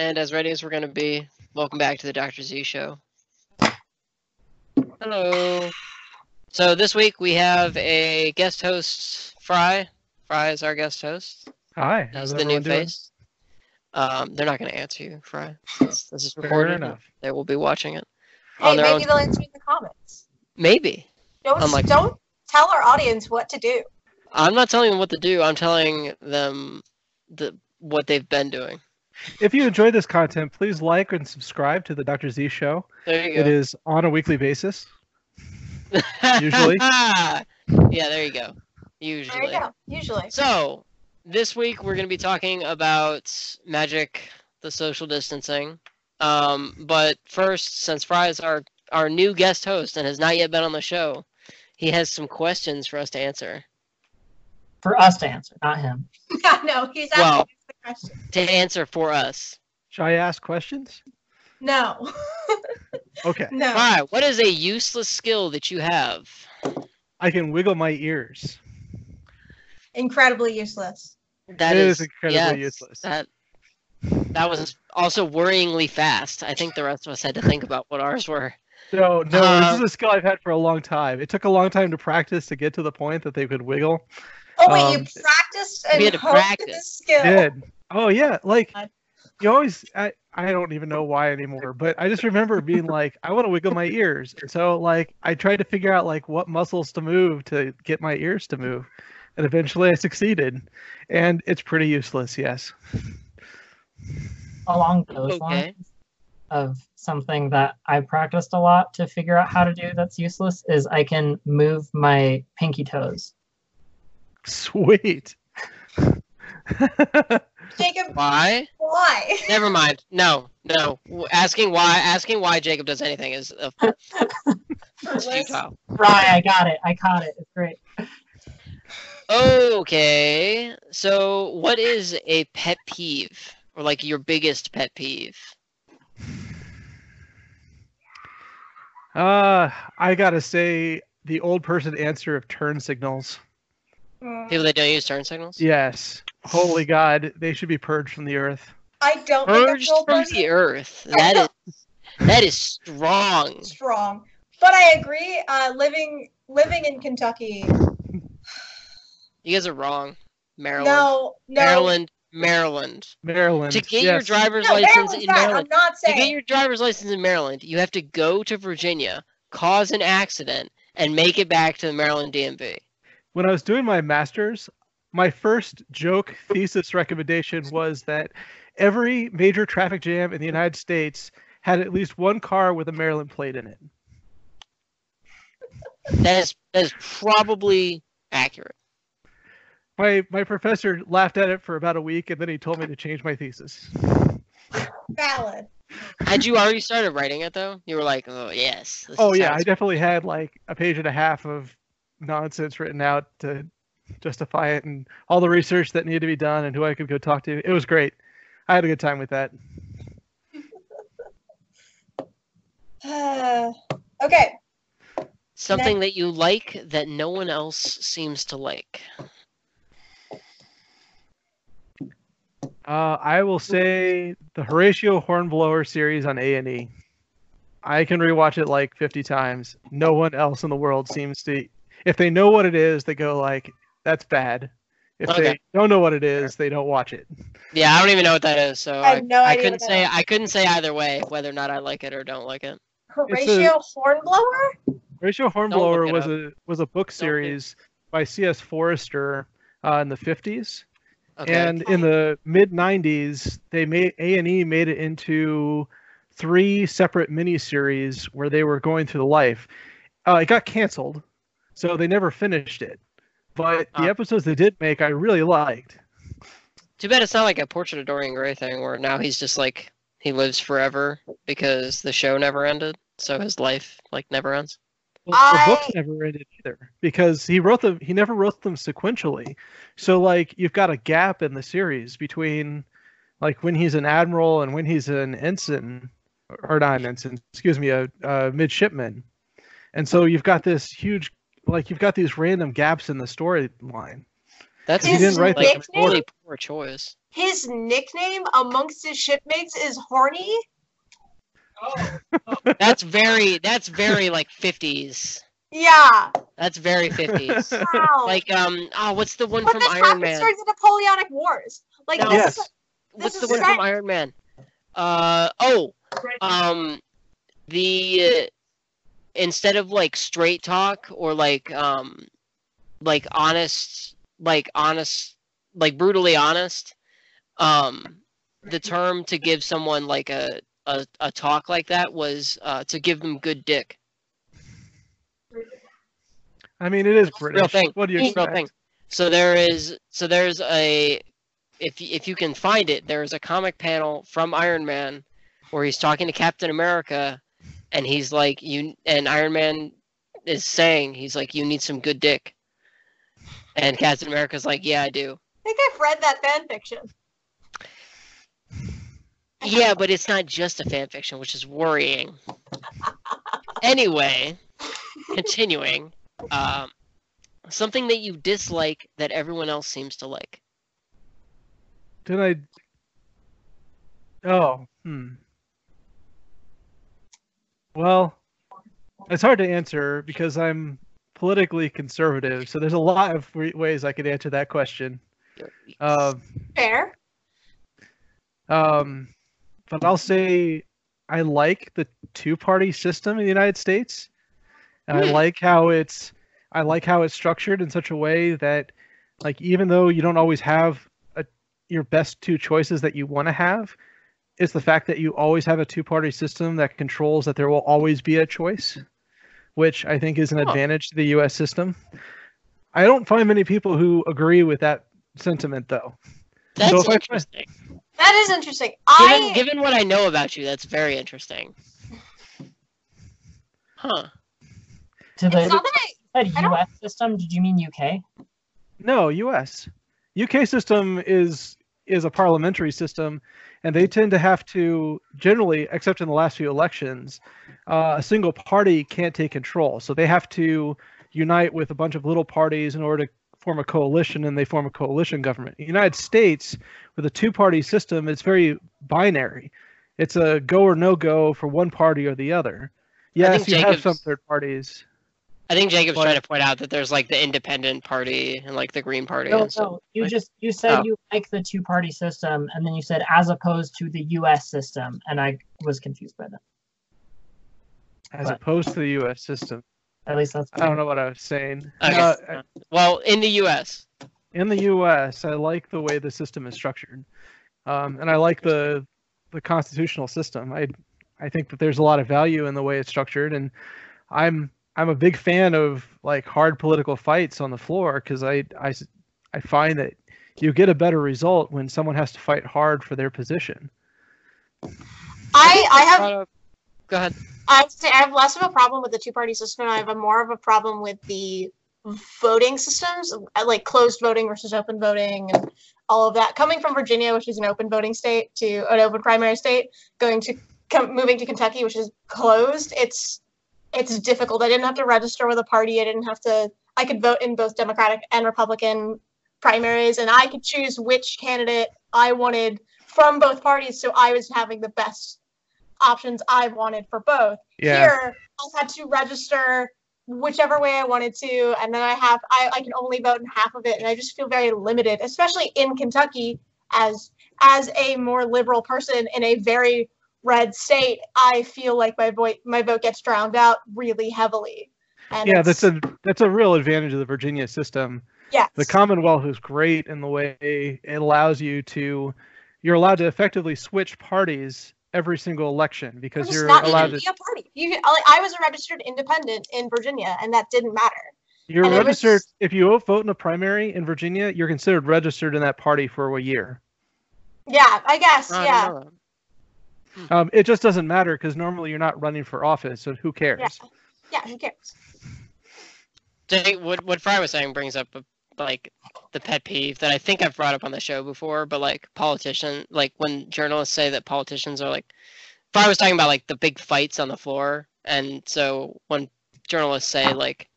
and as ready as we're going to be. Welcome back to the Dr. Z Show. Hello. So this week we have a guest host, Fry. Fry is our guest host. Hi. He's How's the new doing? face. Um, they're not going to answer you, Fry. This, this is recorded. enough. They will be watching it Hey, maybe own. they'll answer in the comments. Maybe. Don't Unlike- don't tell our audience what to do. I'm not telling them what to do. I'm telling them the what they've been doing. If you enjoy this content, please like and subscribe to the Dr. Z Show. There you go. It is on a weekly basis. usually. yeah, there you go. Usually. There you go. Usually. So, this week we're going to be talking about Magic, the social distancing. Um, but first, since Fry is our, our new guest host and has not yet been on the show, he has some questions for us to answer. for us to answer, not him. no, he's asking Well- us. To answer for us. Should I ask questions? No. Okay. no. Fry, what is a useless skill that you have? I can wiggle my ears. Incredibly useless. That is, It is is incredibly yes, useless. That that was also worryingly fast. I think the rest of us had to think about what ours were. No, no, this Uh, is a skill I've had for a long time. It took a long time to practice to get to the point that they could wiggle. Oh wait, Um, you practiced we and had to honed practice. this skill. Did. Oh yeah, like you always I, I don't even know why anymore, but I just remember being like, I want to wiggle my ears. And so like I tried to figure out like what muscles to move to get my ears to move. And eventually I succeeded. And it's pretty useless, yes. Along those Okay. lines of something that I practiced a lot to figure out how to do that's useless is I can move my pinky toes. Sweet. Jacob, Why? why? Never mind. No, no. Asking why, asking why Jacob does anything is uh, Fruitless. futile. Right, I got it. I caught it. It's great. Okay. So, what is a pet peeve, or like your biggest pet peeve? uh I gotta say the old person answer of turn signals. Mm, People that don't use turn signals. Yes. Holy God, they should be purged from the earth. I don't think Purged a full from person the earth. That is that is strong. strong. But I agree. Uh, living living in Kentucky. You guys are wrong. Maryland. No, no. Maryland. Maryland. Maryland. To get your driver's No, license Maryland's in bad. Maryland. I'm not To get your driver's license in Maryland, you have to go to Virginia, cause an accident, and make it back to the Maryland DMV. When I was doing my master's, my first joke thesis recommendation was that every major traffic jam in the United States had at least one car with a Maryland plate in it. That is that is probably accurate. My my professor laughed at it for about a week and then he told me to change my thesis. Valid. Had you already started writing it though? You were like, oh yes. Oh yeah, I definitely had like a page and a half of nonsense written out to justify it and all the research that needed to be done and who I could go talk to. It was great. I had a good time with that. okay. something that you like that no one else seems to like. Uh, I will say the Horatio Hornblower series on A and E. I can rewatch it like 50 times. No one else in the world seems to. If they know what it is, they go like, "That's bad." If Okay. they don't know what it is, they don't watch it. Yeah, I don't even know what that is, so I I, no I couldn't say. I couldn't say either way whether or not I like it or don't like it. Horatio Hornblower? Horatio Hornblower was up. a was a book series by C.S. Forester uh, in the 50s, Okay. and in the mid 90s, they made A and E made it into three separate miniseries where they were going through the life. Uh, it got canceled, so they never finished it. But the Ah. episodes they did make, I really liked. Too bad it's not like a Portrait of Dorian Gray thing where now he's just like he lives forever because the show never ended, so his life like never ends. Well, the books never ended either because he wrote them. He never wrote them sequentially. So like you've got a gap in the series between like when he's an admiral and when he's an ensign, or not an ensign. Excuse me, a, a midshipman. And so you've got this huge, like you've got these random gaps in the storyline. That's He didn't write like that a really poor choice. His nickname amongst his shipmates is Horny. Oh. That's very that's very like fifties. Yeah. That's very fifties. Wow. like um oh what's the one but from this Iron happens Man? during the Napoleonic Wars. Like No. this Yes. is What's this the is one from Iron Man? Uh oh um the uh, instead of like straight talk or like um like honest like honest like brutally honest um the term to give someone like a a, a talk like that was uh to give them good dick I mean, it is British. real thing. What do you a real expect? thing so there is so there's a if if you can find it there's a comic panel from Iron Man where he's talking to Captain America and he's like you and Iron Man is saying he's like you need some good dick and Captain America's like yeah I do I think I've read that fan fiction. yeah but it's not just a fan fiction which is worrying anyway continuing um something that you dislike that everyone else seems to like Did I? Oh, hmm. Well, it's hard to answer because I'm politically conservative. So there's a lot of re- ways I could answer that question. Um, Fair. um, but I'll say I like the two-party system in the United States, and I Hmm. like how it's I like how it's structured in such a way that, like, even though you don't always have a, your best two choices that you want to have, it's the fact that you always have a two-party system that controls that there will always be a choice, which I think is an Huh. advantage to the U.S. system. I don't find many people who agree with that sentiment, though. that's if I- interesting That is interesting. given, I given what I know about you, that's very interesting. Huh. To it's the not that I, said I U.S. system, did you mean UK? No, U.S. UK system is is a parliamentary system, and they tend to have to generally, except in the last few elections, uh, a single party can't take control. So they have to unite with a bunch of little parties in order to form a coalition, and they form a coalition government. The United States, with a two-party system, it's very binary. It's a go or no go for one party or the other. Yes, you have some third parties. I think Jacob's But- trying to point out that there's like the independent party and like the Green Party. No, and stuff. no. You like- just you said Oh. you like the two-party system, and then you said as opposed to the U.S. system, and I was confused by that. As But- opposed to the U.S. system. At least that's. I don't know what I was saying. Okay. Uh, Well, in the U.S. in the U.S., I like the way the system is structured, um, and I like the the constitutional system. I I think that there's a lot of value in the way it's structured, and I'm I'm a big fan of like hard political fights on the floor because I, I, I find that you get a better result when someone has to fight hard for their position. I, I have Uh, Go ahead. I would say I have less of a problem with the two party system. I have a more of a problem with the voting systems, uh, like closed voting versus open voting, and all of that. Coming from Virginia, which is an open voting state, to an open primary state, going to com- moving to Kentucky, which is closed, it's it's difficult. I didn't have to register with a party. I didn't have to. I could vote in both Democratic and Republican primaries, and I could choose which candidate I wanted from both parties. So I was having the best options I wanted for both. Yeah, Here, I had to register whichever way I wanted to, and then I have I, I can only vote in half of it, and I just feel very limited, especially in Kentucky as as a more liberal person in a very red state. I feel like my vote my vote gets drowned out really heavily. And yeah, that's a that's a real advantage of the Virginia system. yes. the Commonwealth is great in the way it allows you to you're allowed to effectively switch parties every single election because you're not allowed even to be a party. You can, I I was a registered independent in Virginia, and that didn't matter. you're and it was- registered if you vote in a primary in Virginia you're considered registered in that party for a year Yeah, I guess. I yeah. don't know that. Um, it just doesn't matter because normally you're not running for office so who cares Yeah. Yeah. Who cares? Jake, what what Fry was saying brings up a, like the pet peeve that I think I've brought up on the show before, but like politician, like when journalists say that politicians are like, Fry was talking about like the big fights on the floor, and so when journalists say like,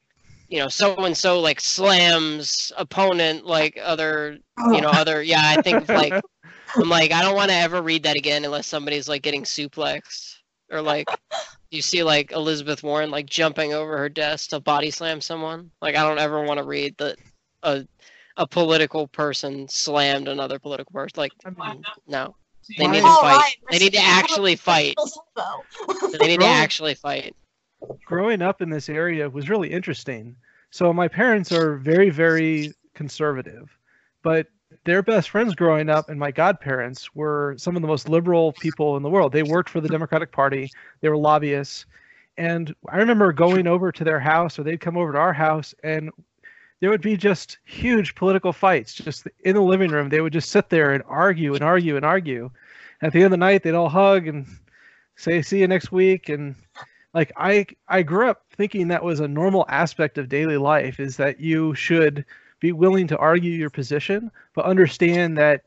you know, so and so like slams opponent like other you know other yeah. I think like I'm like I don't want to ever read that again unless somebody's like getting suplexed or like you see like Elizabeth Warren like jumping over her desk to body slam someone. Like I don't ever want to read that a a political person slammed another political person. Like no, they need to fight. They need to actually fight. They need to actually fight. growing up in this area was really interesting. So my parents are very, very conservative, but their best friends growing up and my godparents were some of the most liberal people in the world. They worked for the Democratic Party. They were lobbyists. And I remember going over to their house or they'd come over to our house and there would be just huge political fights just in the living room. They would just sit there and argue and argue and argue. At the end of the night, they'd all hug and say, see you next week. And like I I grew up thinking that was a normal aspect of daily life is that you should be willing to argue your position, but understand that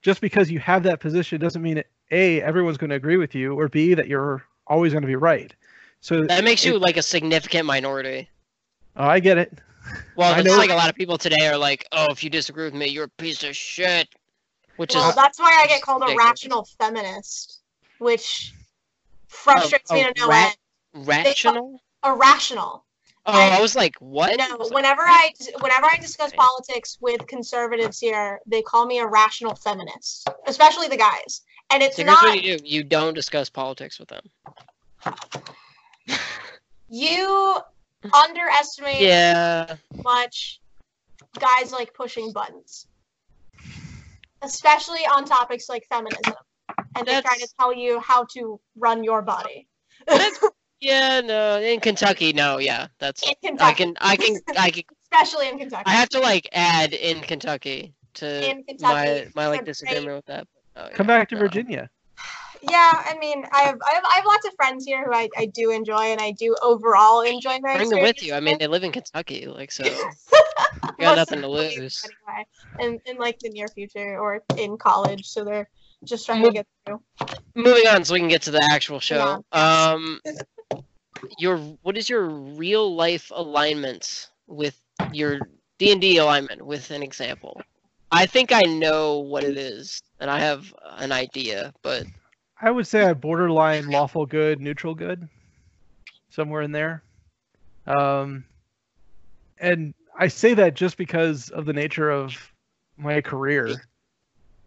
just because you have that position doesn't mean a everyone's going to agree with you, or b that you're always going to be right. So That makes you like a significant minority. oh, I get it. Well, I it's know- like a lot of people today are like, "Oh, if you disagree with me, you're a piece of shit," which Well, is that's why I get called a rational feminist, which frustrates me a to no oh, ra- end. rational. Irrational. Oh, I was like, "What?" No, whenever I whenever I discuss politics with conservatives here, they call me a rational feminist, especially the guys. And it's So here's not what you do: you don't discuss politics with them. you underestimate Yeah, much guys like pushing buttons, especially on topics like feminism, and they try to tell you how to run your body. yeah, no. In Kentucky, no, yeah, that's. In I can, I can, I can. especially in Kentucky. I have to like add in Kentucky to In Kentucky, my my like they're disagreement with that. Oh, Come back to no. Virginia. Yeah, I mean, I have, I have I have lots of friends here who I, I do enjoy, and I do overall enjoy my Bring them with you. I mean, they live in Kentucky, like so. You got nothing to of them leave lose. Anyway, in, in like the near future or in college, so they're just trying to get through. Moving on, so we can get to the actual show. Yeah. Um, your what is your real life alignment with your D and D alignment? With an example, I think I know what it is, and I have an idea, but I would say I borderline lawful good, neutral good, somewhere in there. Um, and I say that just because of the nature of my career.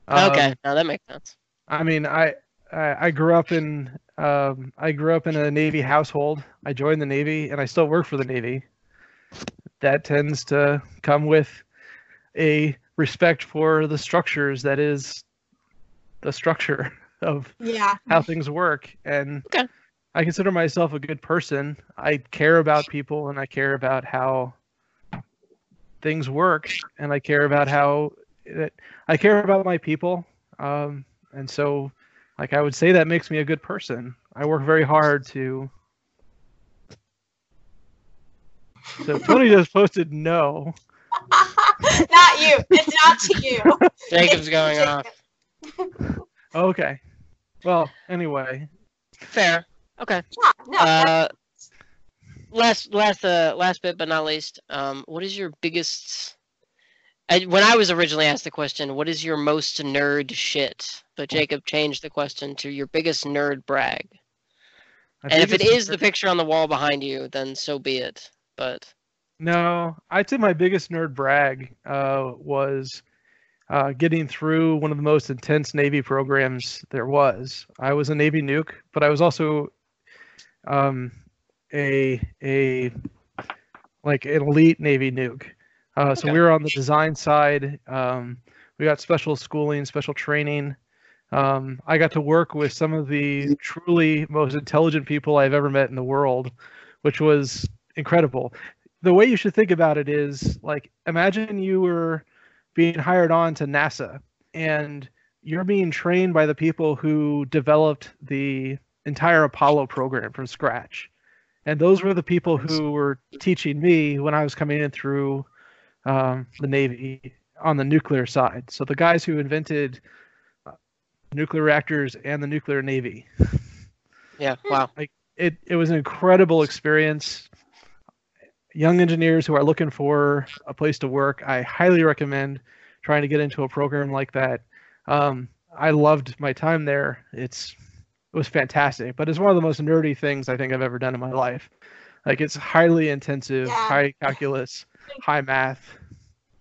Um, okay, now that makes sense. I mean, I, I I grew up in um, I grew up in a Navy household. I joined the Navy, and I still work for the Navy. That tends to come with a respect for the structures that is the structure of Yeah. how things work and Okay. i consider myself a good person i care about people and i care about how things work and i care about how it, i care about my people um, and so like i would say that makes me a good person i work very hard to so tony just posted no not you. It's not to you. Jacob's It's going Jacob. off. okay well anyway Fair. Okay. Yeah, no, Uh, last, last, uh, last bit, but not least. Um, what is your biggest? I, when I was originally asked the question, "What is your most nerd shit?" But Jacob changed the question to your biggest nerd brag. my And if it is the picture on the wall behind you, then so be it. But No, I'd say my biggest nerd brag uh, was uh, getting through one of the most intense Navy programs there was. I was a Navy nuke, but I was also um, a a like an elite Navy nuke. Uh, so Okay. we were on the design side. Um, we got special schooling, special training. Um, I got to work with some of the truly most intelligent people I've ever met in the world, which was incredible. The way you should think about it is like imagine you were being hired on to NASA and you're being trained by the people who developed the entire Apollo program from scratch. And those were the people who were teaching me when I was coming in through um, the Navy on the nuclear side. So the guys who invented nuclear reactors and the nuclear navy. yeah, wow. Like It it was an incredible experience. young engineers who are looking for a place to work, I highly recommend trying to get into a program like that. Um, I loved my time there. It's it was fantastic, but it's one of the most nerdy things I think I've ever done in my life. Like it's highly intensive, Yeah. high calculus, high math.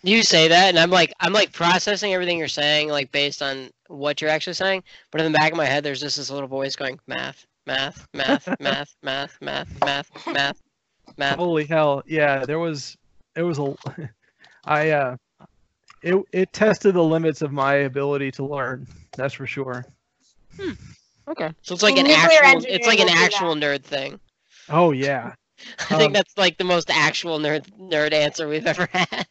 You say that, and I'm like, I'm like processing everything you're saying, like based on what you're actually saying. But in the back of my head, there's just this little voice going, math, math, math, math, math, math, math, math, math. Holy hell! Yeah, there was it was a I uh it it tested the limits of my ability to learn. That's for sure. Okay, so it's like an Nuclear actual, it's like an engineering that. actual nerd thing. Oh yeah. I think Um, that's like the most actual nerd nerd answer we've ever had.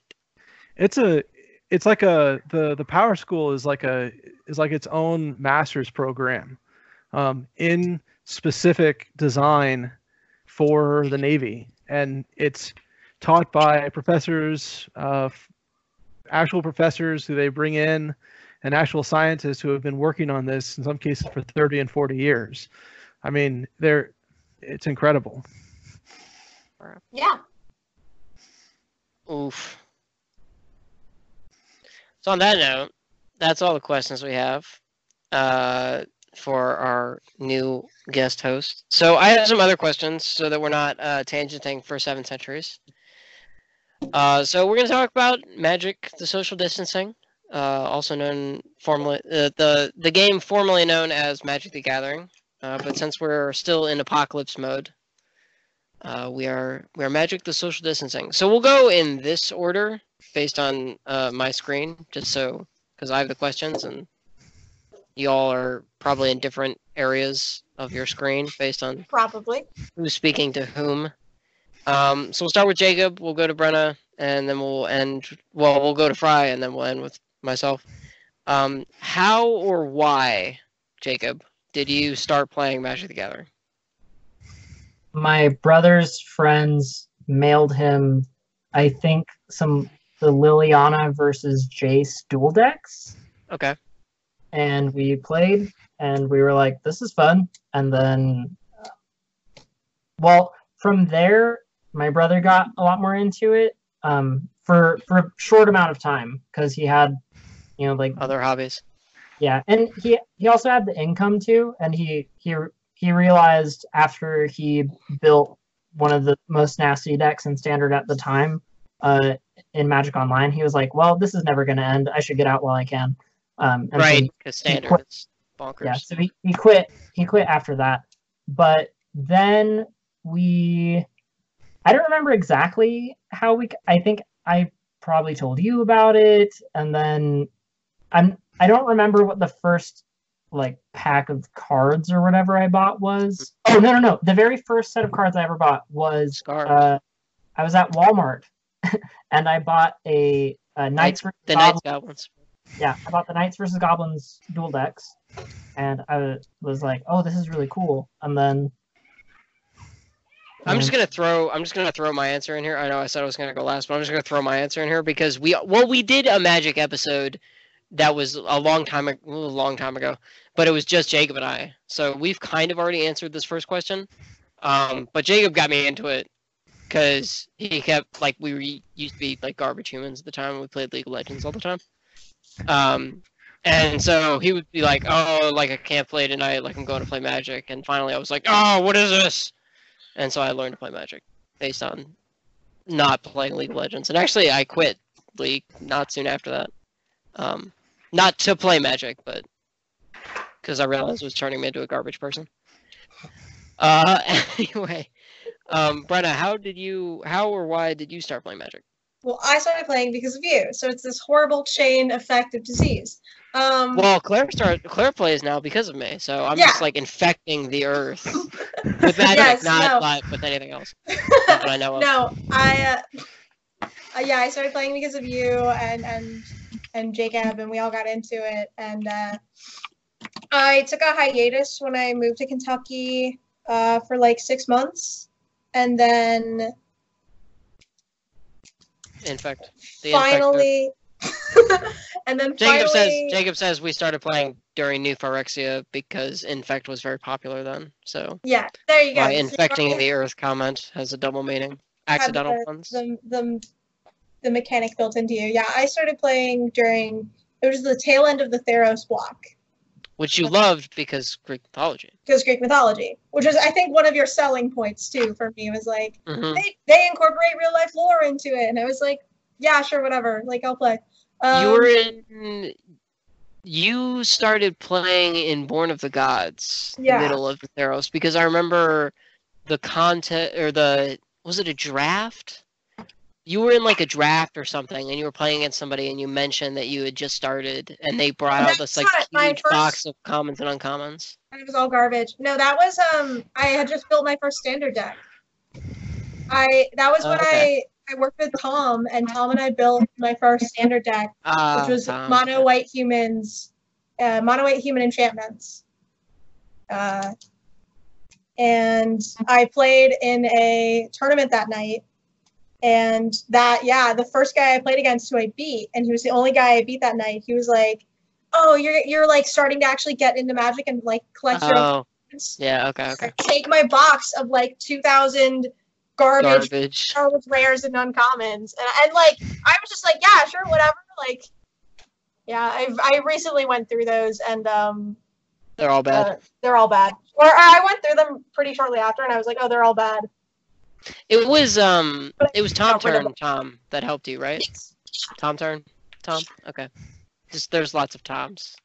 It's a it's like a the the power school is like a is like its own master's program um, in specific design for the navy and it's taught by professors uh, actual professors who they bring in and actual scientists who have been working on this in some cases for 30 and 40 years i mean they're it's incredible Yeah. Oof. So on that note, that's all the questions we have uh, for our new guest host. So I have some other questions so that we're not uh, tangenting for seven centuries. Uh, so we're going to talk about Magic: The Social Distancing, uh, also known formally uh, the the game formerly known as Magic: The Gathering. Uh, but since we're still in apocalypse mode, we are we are Magic: The Social Distancing. So we'll go in this order based on uh, my screen, just so because I have the questions and you all are probably in different areas of your screen based on Probably. who's speaking to whom. Um, so we'll start with Jacob. We'll go to Brenna, and then we'll end. Well, we'll go to Fry, and then we'll end with myself. Um, how or why, Jacob, did you start playing Magic: The Gathering? my brother's friends mailed him, I think, some the Liliana versus Jace duel decks, Okay. and we played, and we were like, "This is fun." And then, uh, well, from there, my brother got a lot more into it um, for for a short amount of time because he had, you know, like Other hobbies. yeah, and he he also had the income too, and he he he realized after he built one of the most nasty decks in standard at the time, uh, in Magic Online, he was like, "Well, this is never going to end. I should get out while I can." Um, Right, because standard quit- is bonkers. yeah, so he, he quit. He quit after that, but then we, I don't remember exactly how we. I think I probably told you about it, and then I'm. I don't remember what the first like pack of cards or whatever I bought was. Oh no no no! The very first set of cards I ever bought was uh, I was at Walmart, and I bought a, a Knights versus the Goblins Knights Goblins. yeah, I bought the Knights versus Goblins duel decks, and I was like, "Oh, this is really cool." And then I'm just gonna throw. I'm just gonna throw my answer in here. I know I said I was gonna go last, but I'm just gonna throw my answer in here because we well we did a Magic episode that was a long time a long time ago, but it was just Jacob and I. So we've kind of already answered this first question. Um, but Jacob got me into it because he kept like we were, used to be like garbage humans at the time. We played League of Legends all the time. Um, and so he would be like, "Oh, like I can't play tonight. Like I'm going to play Magic." And finally, I was like, "Oh, what is this?" And so I learned to play Magic based on not playing League of Legends. And actually, I quit League not soon after that. Um, not to play Magic, but because I realized it was turning me into a garbage person. Uh, anyway, um, Brenna, how did you, how or why did you start playing Magic? Well, I started playing because of you. So it's this horrible chain effect of disease. Um, Well, Claire start, Claire plays now because of me, so I'm Yeah. just like infecting the earth with Magic, Yes, not no. with anything else I know of. no, I uh, uh, yeah, I started playing because of you and and and Jacob, and we all got into it. And uh, I took a hiatus when I moved to Kentucky uh, for like six months, and then Infect. The finally, and then Jacob says Jacob says we started playing during New Phyrexia because Infect was very popular then. So yeah, there you go. my infecting the earth comment has a double meaning. accidental the, ones. the the the mechanic built into you. Yeah, I started playing during it was the tail end of the Theros block which you loved because Greek mythology. because Greek mythology, which is I think one of your selling points too for me was like hmm they they incorporate real life lore into it, and I was like, yeah, sure, whatever, like I'll play. Um, you were in. You started playing in Born of the Gods, the Yeah. middle of the Theros, because I remember the content or the was it a draft? You were in like a draft or something, and you were playing against somebody, and you mentioned that you had just started, and they brought out this like huge first- box of commons and uncommons. And it was all garbage. No, that was um I had just built my first standard deck. I that was Oh, when okay. I I worked with Tom and Tom and I built my first standard deck, Ah, which was Tom. mono white humans, uh, mono white human enchantments. Uh, and I played in a tournament that night. And that, yeah, the first guy I played against who I beat, and he was the only guy I beat that night. He was like, "Oh, you're you're like starting to actually get into Magic and like collect your Oh, yeah. Okay. Okay. Take my box of like two thousand garbage Garbage. Star rares and uncommons, and and like I was just like, yeah, sure, whatever. Like, yeah, I've I recently went through those, and um, They're all bad. uh, they're all bad. Or I went through them pretty shortly after, and I was like, oh, they're all bad. It was um. It was Tom Got rid of turn. Tom that helped you, right? Tom turn. Tom. Okay. Just there's lots of Toms.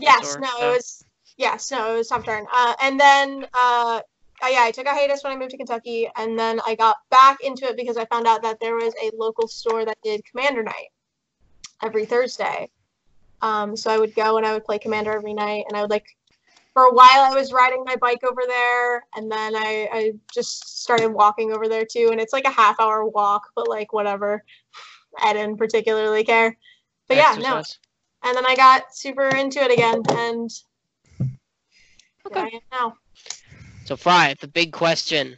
Yes, store, no, so- it was yes, no, it was Tom turn. Uh, and then uh, uh, yeah, I took a hiatus when I moved to Kentucky, and then I got back into it because I found out that there was a local store that did Commander Night every Thursday. Um, so I would go and I would play Commander every night, and I would like. For a while, I was riding my bike over there, and then I, I just started walking over there too. And it's like a half hour walk, but like whatever. I didn't particularly care. But yeah, no, and then I got super into it again, and Okay. here now. So Fry, the big question.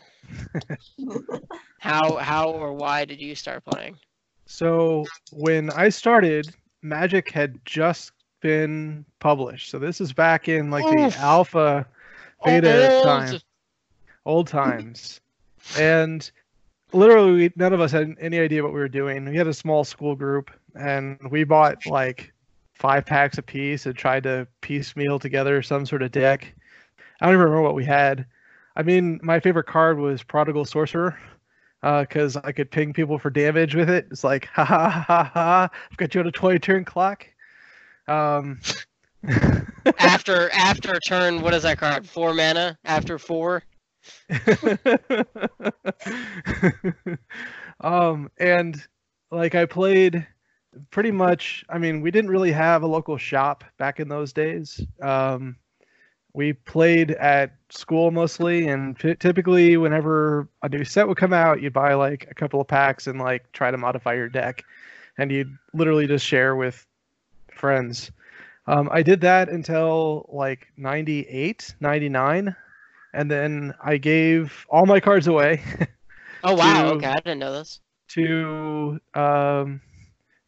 how how or why did you start playing? So when I started, Magic had just been published. So this is back in like Oof. the alpha beta Old. time, old times, and literally we, none of us had any idea what we were doing. We had a small school group, and we bought like five packs apiece and tried to piecemeal together some sort of deck. I don't even remember what we had. I mean, my favorite card was Prodigal Sorcerer uh, because I could ping people for damage with it. It's like, ha ha ha ha, ha I've got you on a 20 turn clock. Um, After after turn, what is that card? Four mana after four. um, and like I played pretty much. I mean, we didn't really have a local shop back in those days. Um, we played at school mostly, and t- typically, whenever a new set would come out, you'd buy like a couple of packs and like try to modify your deck, and you'd literally just share with friends. Um, I did that until like 98, 99, and then I gave all my cards away Oh wow. To- Okay, I didn't know this. to um,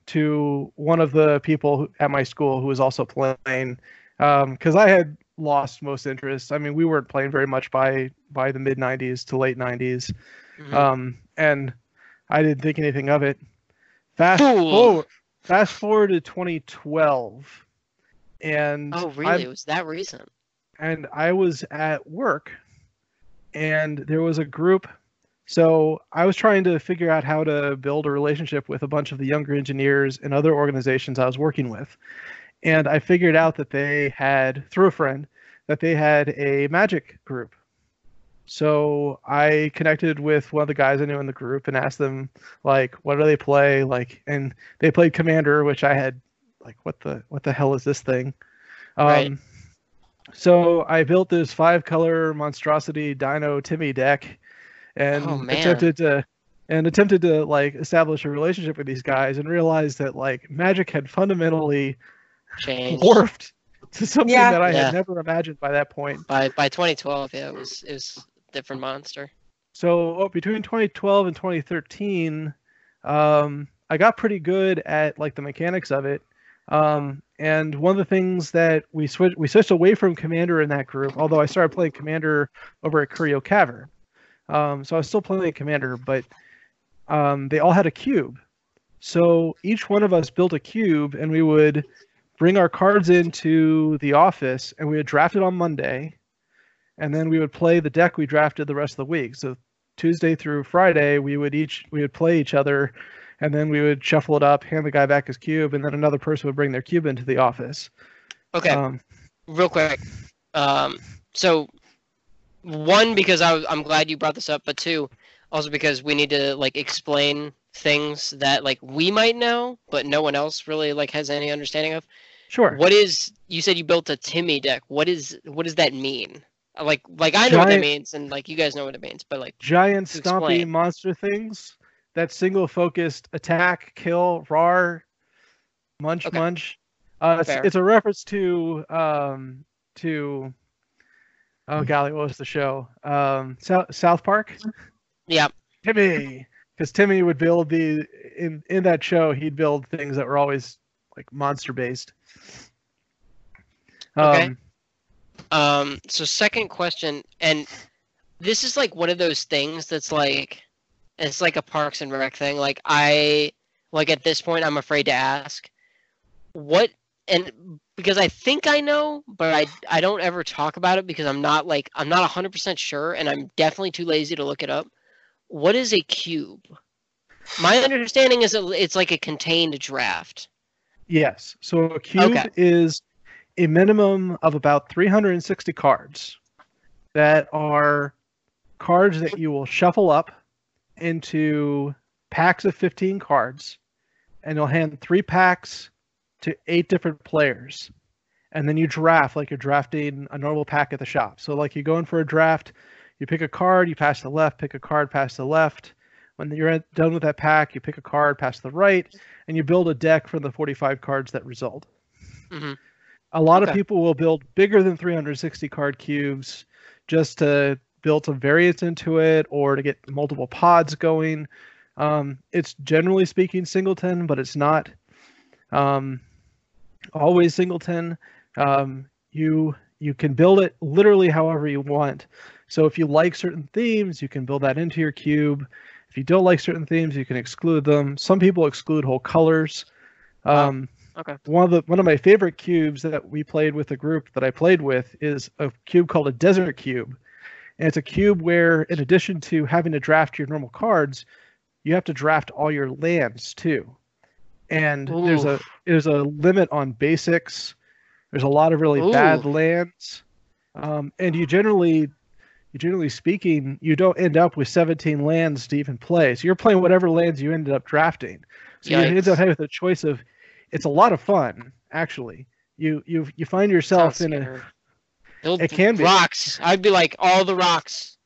to one of the people at my school who was also playing because I had lost most interest. I mean, we weren't playing very much by by the mid '90s to late '90s, Mhm. um, and I didn't think anything of it. Fast Fool. forward, fast forward to 2012, and oh I'm- really? It was that recent? and I was at work, and there was a group. So I was trying to figure out how to build a relationship with a bunch of the younger engineers and other organizations I was working with, and I figured out that they had through a friend that they had a magic group. So I connected with one of the guys I knew in the group and asked them like, what do they play? Like, and they played Commander, which I had like, what the what the hell is this thing? Um, Right. So I built this five color monstrosity Dino Timmy deck, and Oh, attempted to and attempted to like establish a relationship with these guys, and realized that like Magic had fundamentally Changed. warped to something Yeah. that I Yeah. had never imagined by that point. By by 2012, yeah, it was it was a different monster. So oh, between 2012 and 2013, um, I got pretty good at like the mechanics of it. Um, and one of the things that we switched we switched away from Commander in that group, although I started playing Commander over at Curio Cavern. Um, so I was still playing Commander, but um, they all had a cube. So each one of us built a cube, and we would bring our cards into the office, and we would draft it on Monday, and then we would play the deck we drafted the rest of the week. So Tuesday through Friday, we would each we would play each other, and then we would shuffle it up, hand the guy back his cube, and then another person would bring their cube into the office. Okay, Um, real quick. Um, so one because I I'm glad you brought this up, but two also because we need to like explain things that like we might know, but no one else really like has any understanding of. sure. What is you said you built a Timmy deck? What is what does that mean? Like like I know what that Giant- means, and like you guys know what it means, but like giant to stompy explain. monster things that single focused attack, kill, rar, munch, Okay. munch. Uh, it's, it's a reference to um to oh golly, what was the show? Um, South South Park. yeah, Timmy, because Timmy would build the in in that show. He'd build things that were always like monster based. Okay. Um, so second question, and this is like one of those things that's like, it's like a Parks and Rec thing. Like I, like at this point, I'm afraid to ask, what, and because I think I know, but I I don't ever talk about it because I'm not like I'm not 100% sure, and I'm definitely too lazy to look it up. What is a cube? My understanding is it's like a contained draft. Yes. So a cube Okay. is a minimum of about 360 cards that are cards that you will shuffle up into packs of 15 cards, and you'll hand three packs to eight different players. And then you draft like you're drafting a normal pack at the shop. So, like you go in for a draft, you pick a card, you pass the left, pick a card, pass the left. When you're done with that pack, you pick a card, pass the right, and you build a deck from the 45 cards that result. hmm A lot of people will build bigger than 360 card cubes just to build some variance into it or to get multiple pods going. Um, it's generally speaking singleton, but it's not um, always singleton. Um, you you can build it literally however you want. So if you like certain themes, you can build that into your cube. If you don't like certain themes, you can exclude them. Some people exclude whole colors. Wow. Okay. one of the one of my favorite cubes that we played with the group that I played with is a cube called a desert cube. And it's a cube where in addition to having to draft your normal cards, you have to draft all your lands too. And there's a there's a limit on basics. There's a lot of really bad lands. Um, and you generally generally speaking, you don't end up with 17 lands to even play. So you're playing whatever lands you ended up drafting. So you end up having the choice of it's a lot of fun actually you you you find yourself Sounds in a scary. Build It can be. rocks. I'd be like all the rocks.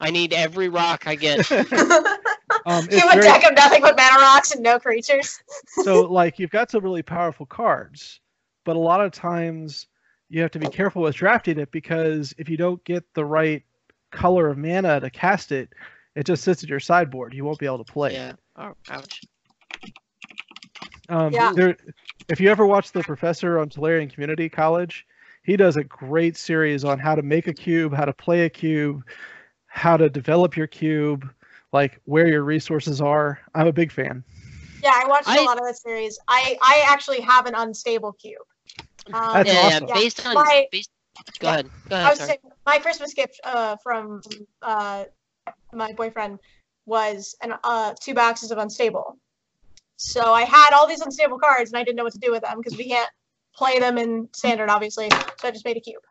I need every rock I get. um you it's would very, deck of nothing but mana rocks and no creatures. so like you've got some really powerful cards but a lot of times you have to be careful with drafting it because if you don't get the right color of mana to cast it it just sits at your sideboard you won't be able to play it. yeah. Oh, ouch. Um, Yeah. there, if you ever watch the professor on Tolarian Community College, he does a great series on how to make a cube, how to play a cube, how to develop your cube, like where your resources are. I'm a big fan. Yeah, I watched a I- lot of that series. I I actually have an unstable cube. Um, That's yeah, awesome. yeah. Based on My- based. Go yeah. ahead. Go I was Sorry. saying, my Christmas gift uh, from uh, my boyfriend was an uh, two boxes of unstable. So I had all these unstable cards and I didn't know what to do with them because we can't play them in standard, obviously. So I just made a cube.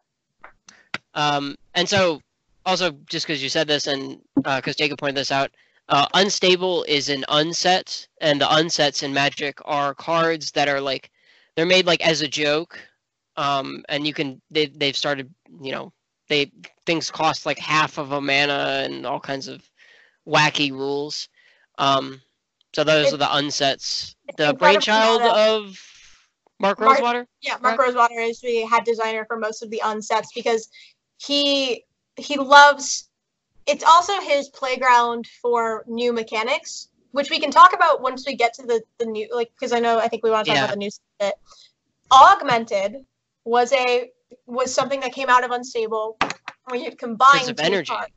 Um, and so also just because you said this and because Jacob pointed this out, uh, unstable is an unset, and the unsets in Magic are cards that are like they're made like as a joke, um, and you can they they've started you know they things cost like half of a mana and all kinds of wacky rules. Um, so those are the unsets. The brainchild of Mark Mark- Rosewater. Yeah, Mark Rosewater is the head designer for most of the unsets because he he loves. It's also his playground for new mechanics, which we can talk about once we get to the the new like because I know I think we want to talk Yeah. about the new bit. Augmented was a was something that came out of Unstable where you combine of two energy. cards.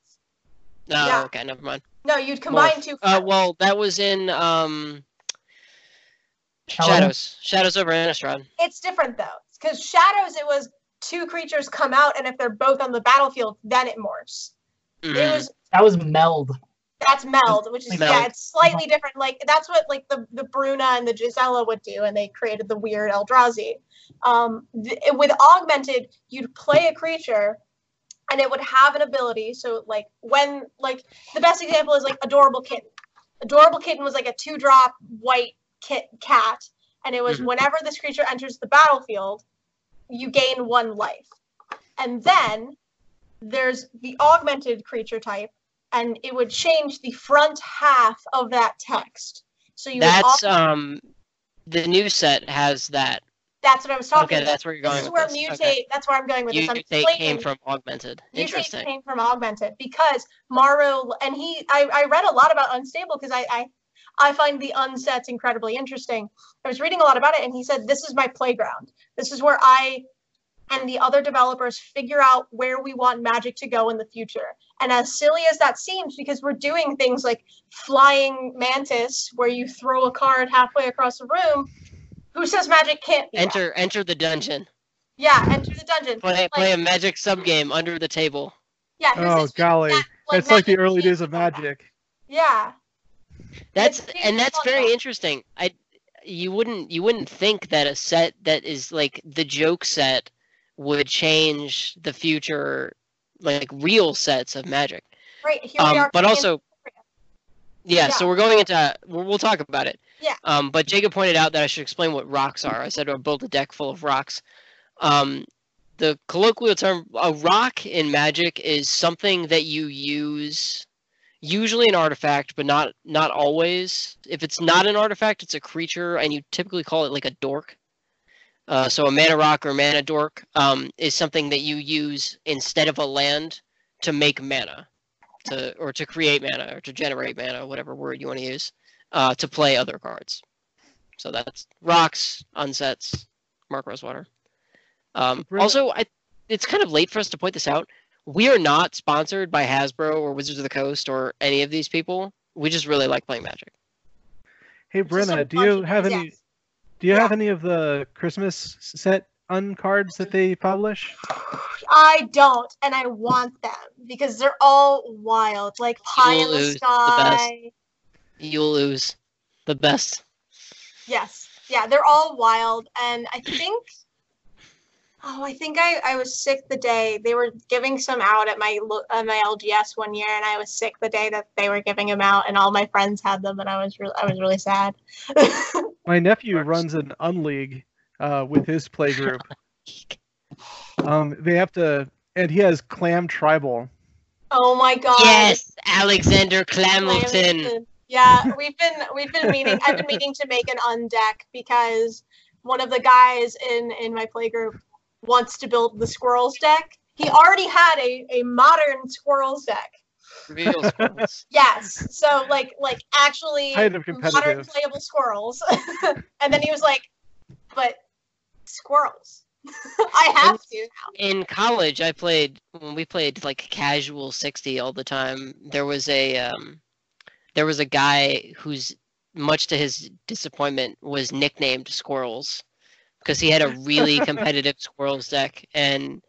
No, oh, Yeah. okay, never mind. No, you'd combine two. Uh, well, that was in um, Shadows. Shadows over Innistrad. it's different though, because shadows it was two creatures come out, and if they're both on the battlefield, then it morphs. It Mhm. was That was meld. that's meld, which is Meld. yeah, it's slightly different. Like that's what like the the Bruna and the Gisela would do, and they created the weird Eldrazi. Um, th- with augmented, you'd play a creature, and it would have an ability. So like when like the best example is like adorable kitten. Adorable kitten was like a two drop white kit cat, and it was Mhm. whenever this creature enters the battlefield, you gain one life, and then there's the augmented creature type and it would change the front half of that text. So you would That's um, the new set has that. That's what I was talking Okay, about. that's where you're going. this is where this. mutate. Okay. That's where I'm going with this. I'm Mutate came from augmented. Interesting. Mutate came from augmented because Maro and he. I, I read a lot about unstable because I, I I find the unsets incredibly interesting. I was reading a lot about it, and he said this is my playground. This is where I and the other developers figure out where we want magic to go in the future. And as silly as that seems, because we're doing things like flying mantis, where you throw a card halfway across the room, who says magic can't be? that? Enter enter the dungeon. Yeah, enter the dungeon. Play play a magic sub game under the table. Yeah, who Oh says golly, that, that's like the early days of magic. Yeah. That's and that's very though. interesting. I you wouldn't you wouldn't think that a set that is like the joke set would change the future like real sets of magic. Right. Here we Um, are. but also yeah, so we're going into we'll, we'll talk about it. Yeah. Um, but Jacob pointed out that I should explain what rocks are. I said I built a deck full of rocks. Um, the colloquial term a rock in magic is something that you use usually an artifact but not not always if it's not an artifact it's a creature and you typically call it like a dork uh, so a mana rock or mana dork um, is something that you use instead of a land to make mana to or to create mana or to generate mana whatever word you want to use uh, to play other cards so that's rocks unsets mark rosewater um, also I, it's kind of late for us to point this out we are not sponsored by Hasbro or Wizards of the Coast or any of these people. We just really like playing Magic. Hey Just Brenna, do you have any? yes. Do you Yeah. have any of the Christmas set uncards that they publish? I don't, and I want them because they're all wild, like pie in the lose the sky. You'll lose the best. Yes, yeah, they're all wild, and I think. Oh, I think I, I was sick the day they were giving some out at my lo- at my LGS one year, and I was sick the day that they were giving them out, and all my friends had them, and I was re- I was really sad. My nephew runs an unleague uh, with his playgroup. Um, they have to, and he has Clam Tribal. oh my god! Yes, Alexander Clamilton. Lamington. Yeah, we've been we've been meeting. I've been meaning to make an undeck because one of the guys in in my playgroup wants to build the squirrels deck. He already had a a modern squirrels deck. Real squirrels. Yes, so like like actually modern playable squirrels. and then he was like, "But squirrels, I have to now." In college, I played when we played like casual sixty all the time. There was a um, there was a guy who's much to his disappointment was nicknamed Squirrels because he had a really competitive Squirrels deck and.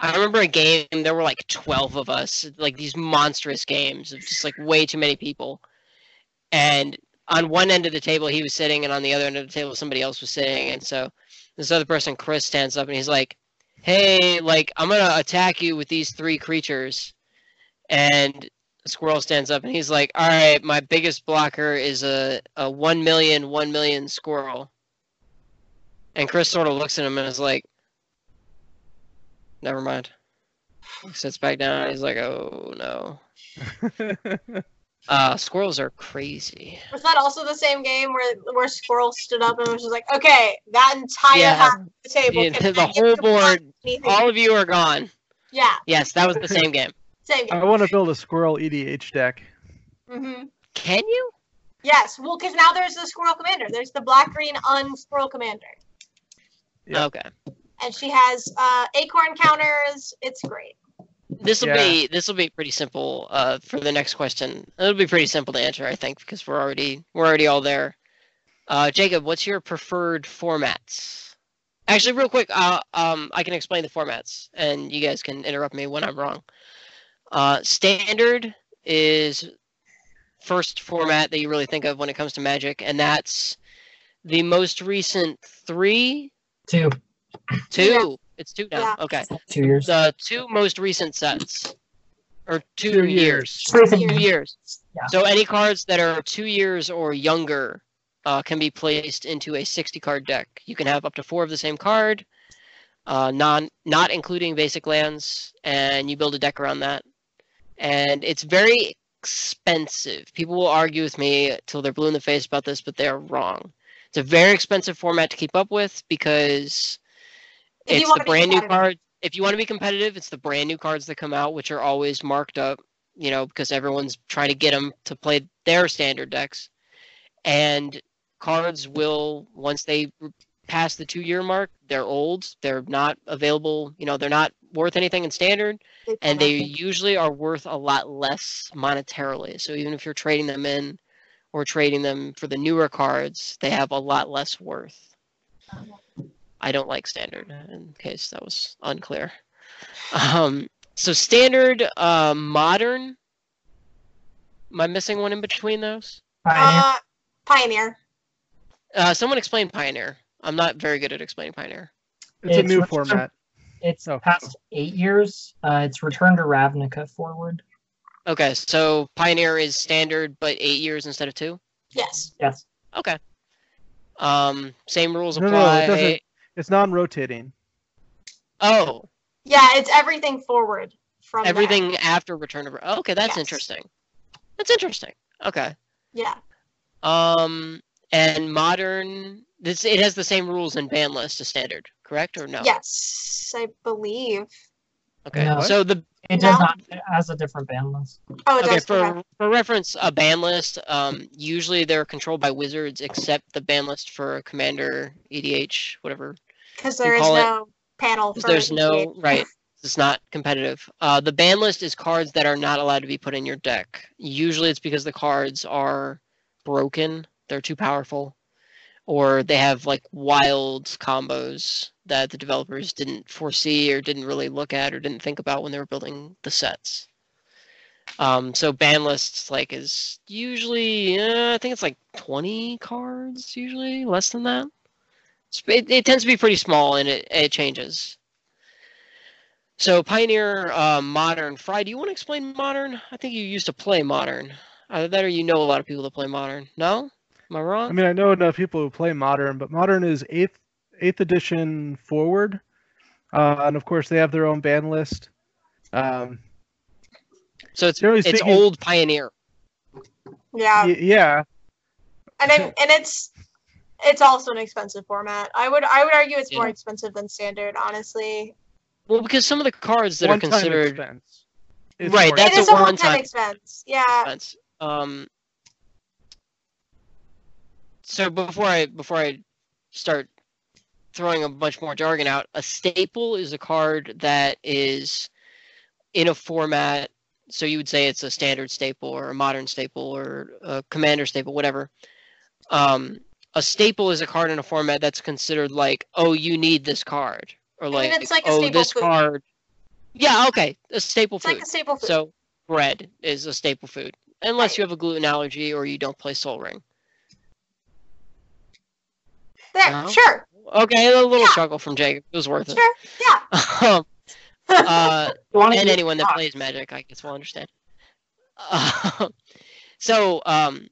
I remember a game. There were like twelve of us, like these monstrous games of just like way too many people. And on one end of the table he was sitting, and on the other end of the table somebody else was sitting. And so this other person, Chris, stands up and he's like, "Hey, like I'm gonna attack you with these three creatures." And squirrel stands up and he's like, "All right, my biggest blocker is a a one million one million squirrel." And Chris sort of looks at him and is like, "Never mind." He sits back down. And he's like, "Oh no." Uh, squirrels are crazy. Was that also the same game where where squirrel stood up and was just like, "Okay, that entire Yeah. half of the table, Yeah, the I whole board, all of you are gone. yeah, Yes, that was the same game. Same. I want to build a squirrel EDH deck. hmm Can you? Yes, well, because now there's the squirrel commander. There's the black green unsquirrel commander, Yeah. Okay. and she has uh, acorn counters. It's great. This will Yeah. be this will be pretty simple uh, for the next question. It'll be pretty simple to answer, I think, because we're already we're already all there. Uh, Jacob, what's your preferred formats? Actually, real quick, uh, um, I can explain the formats, and you guys can interrupt me when I'm wrong. Uh, standard is first format that you really think of when it comes to Magic, and that's the most recent three, Two, two. It's two now. Yeah. Okay, two years. the two most recent sets, or two, Two years. years. Two years. Yeah. So any cards that are two years or younger uh, can be placed into a 60 card deck. You can have up to four of the same card, uh, non not including basic lands, and you build a deck around that. And it's very expensive. People will argue with me till they're blue in the face about this, but they're wrong. It's a very expensive format to keep up with because If it's the brand new competitive. card. If you want to be competitive, it's the brand new cards that come out, which are always marked up, you know, because everyone's trying to get them to play their standard decks. And cards will, once they pass the two year mark, they're old. They're not available, you know, they're not worth anything in standard. And they usually are worth a lot less monetarily. So even if you're trading them in or trading them for the newer cards, they have a lot less worth. I don't like standard, in case that was unclear. Um, so standard, uh, modern. Am I missing one in between those? Pioneer. Uh, Pioneer. Uh, someone explain Pioneer. I'm not very good at explaining Pioneer. It's, a new format. It's oh. past eight years. Uh, it's Return to Ravnica forward. Okay, so Pioneer is standard, but eight years instead of two. Yes. Yes. Okay. Um, same rules No, apply. no, it doesn't- It's non-rotating. Oh, Yeah, it's everything forward from there. everything after Return of. oh, Okay, that's Yes. interesting. That's interesting. Okay. Yeah. Um, and modern. This it has the same rules in ban list as standard, correct or no? Yes, I believe. Okay. No. So the It does No. not. It has a different ban list. Oh, it okay does. for okay. for reference, a ban list. Um, usually they're controlled by wizards, except the ban list for commander, EDH, whatever Because you there is call it- no panel. Because For there's no right. It's not competitive. Uh, the ban list is cards that are not allowed to be put in your deck. Usually, it's because the cards are broken. They're too powerful, or they have like wild combos that the developers didn't foresee or didn't really look at or didn't think about when they were building the sets. Um, so ban lists like is usually uh, I think it's like 20 cards usually less than that. It, it tends to be pretty small and it, it changes. So Pioneer, uh, Modern, Fry. Do you want to explain Modern? I think you used to play Modern. Either that or you know a lot of people that play Modern. No, am I wrong? I mean, I know enough people who play modern, but modern is eighth eighth edition forward, uh, and of course they have their own ban list. Um, so it's generally it's speaking- old Pioneer. Yeah, y- yeah, and I, and it's it's also an expensive format. I would I would argue it's more expensive than standard. Honestly, Well, because some of the cards that are one-time considered expense. Right, That's it is a a one-time one-time expense. Yeah. expense. Um, so before I before I start throwing a bunch more jargon out, a staple is a card that is in a format. So you would say it's a standard staple or a modern staple or a commander staple, whatever. Um, a staple is a card in a format that's considered like, oh, you need this card, or like, it's like a oh, staple this food. card. Yeah, okay, a staple It's food. like a staple food. So bread is a staple food, unless Right. you have a gluten allergy or you don't play Sol Ring. There, no? sure, Okay, a little Yeah. chuckle from Jacob. It was worth it. sure, yeah. Um, uh, and anyone that rock. plays Magic, I guess, will understand. Uh, so, um,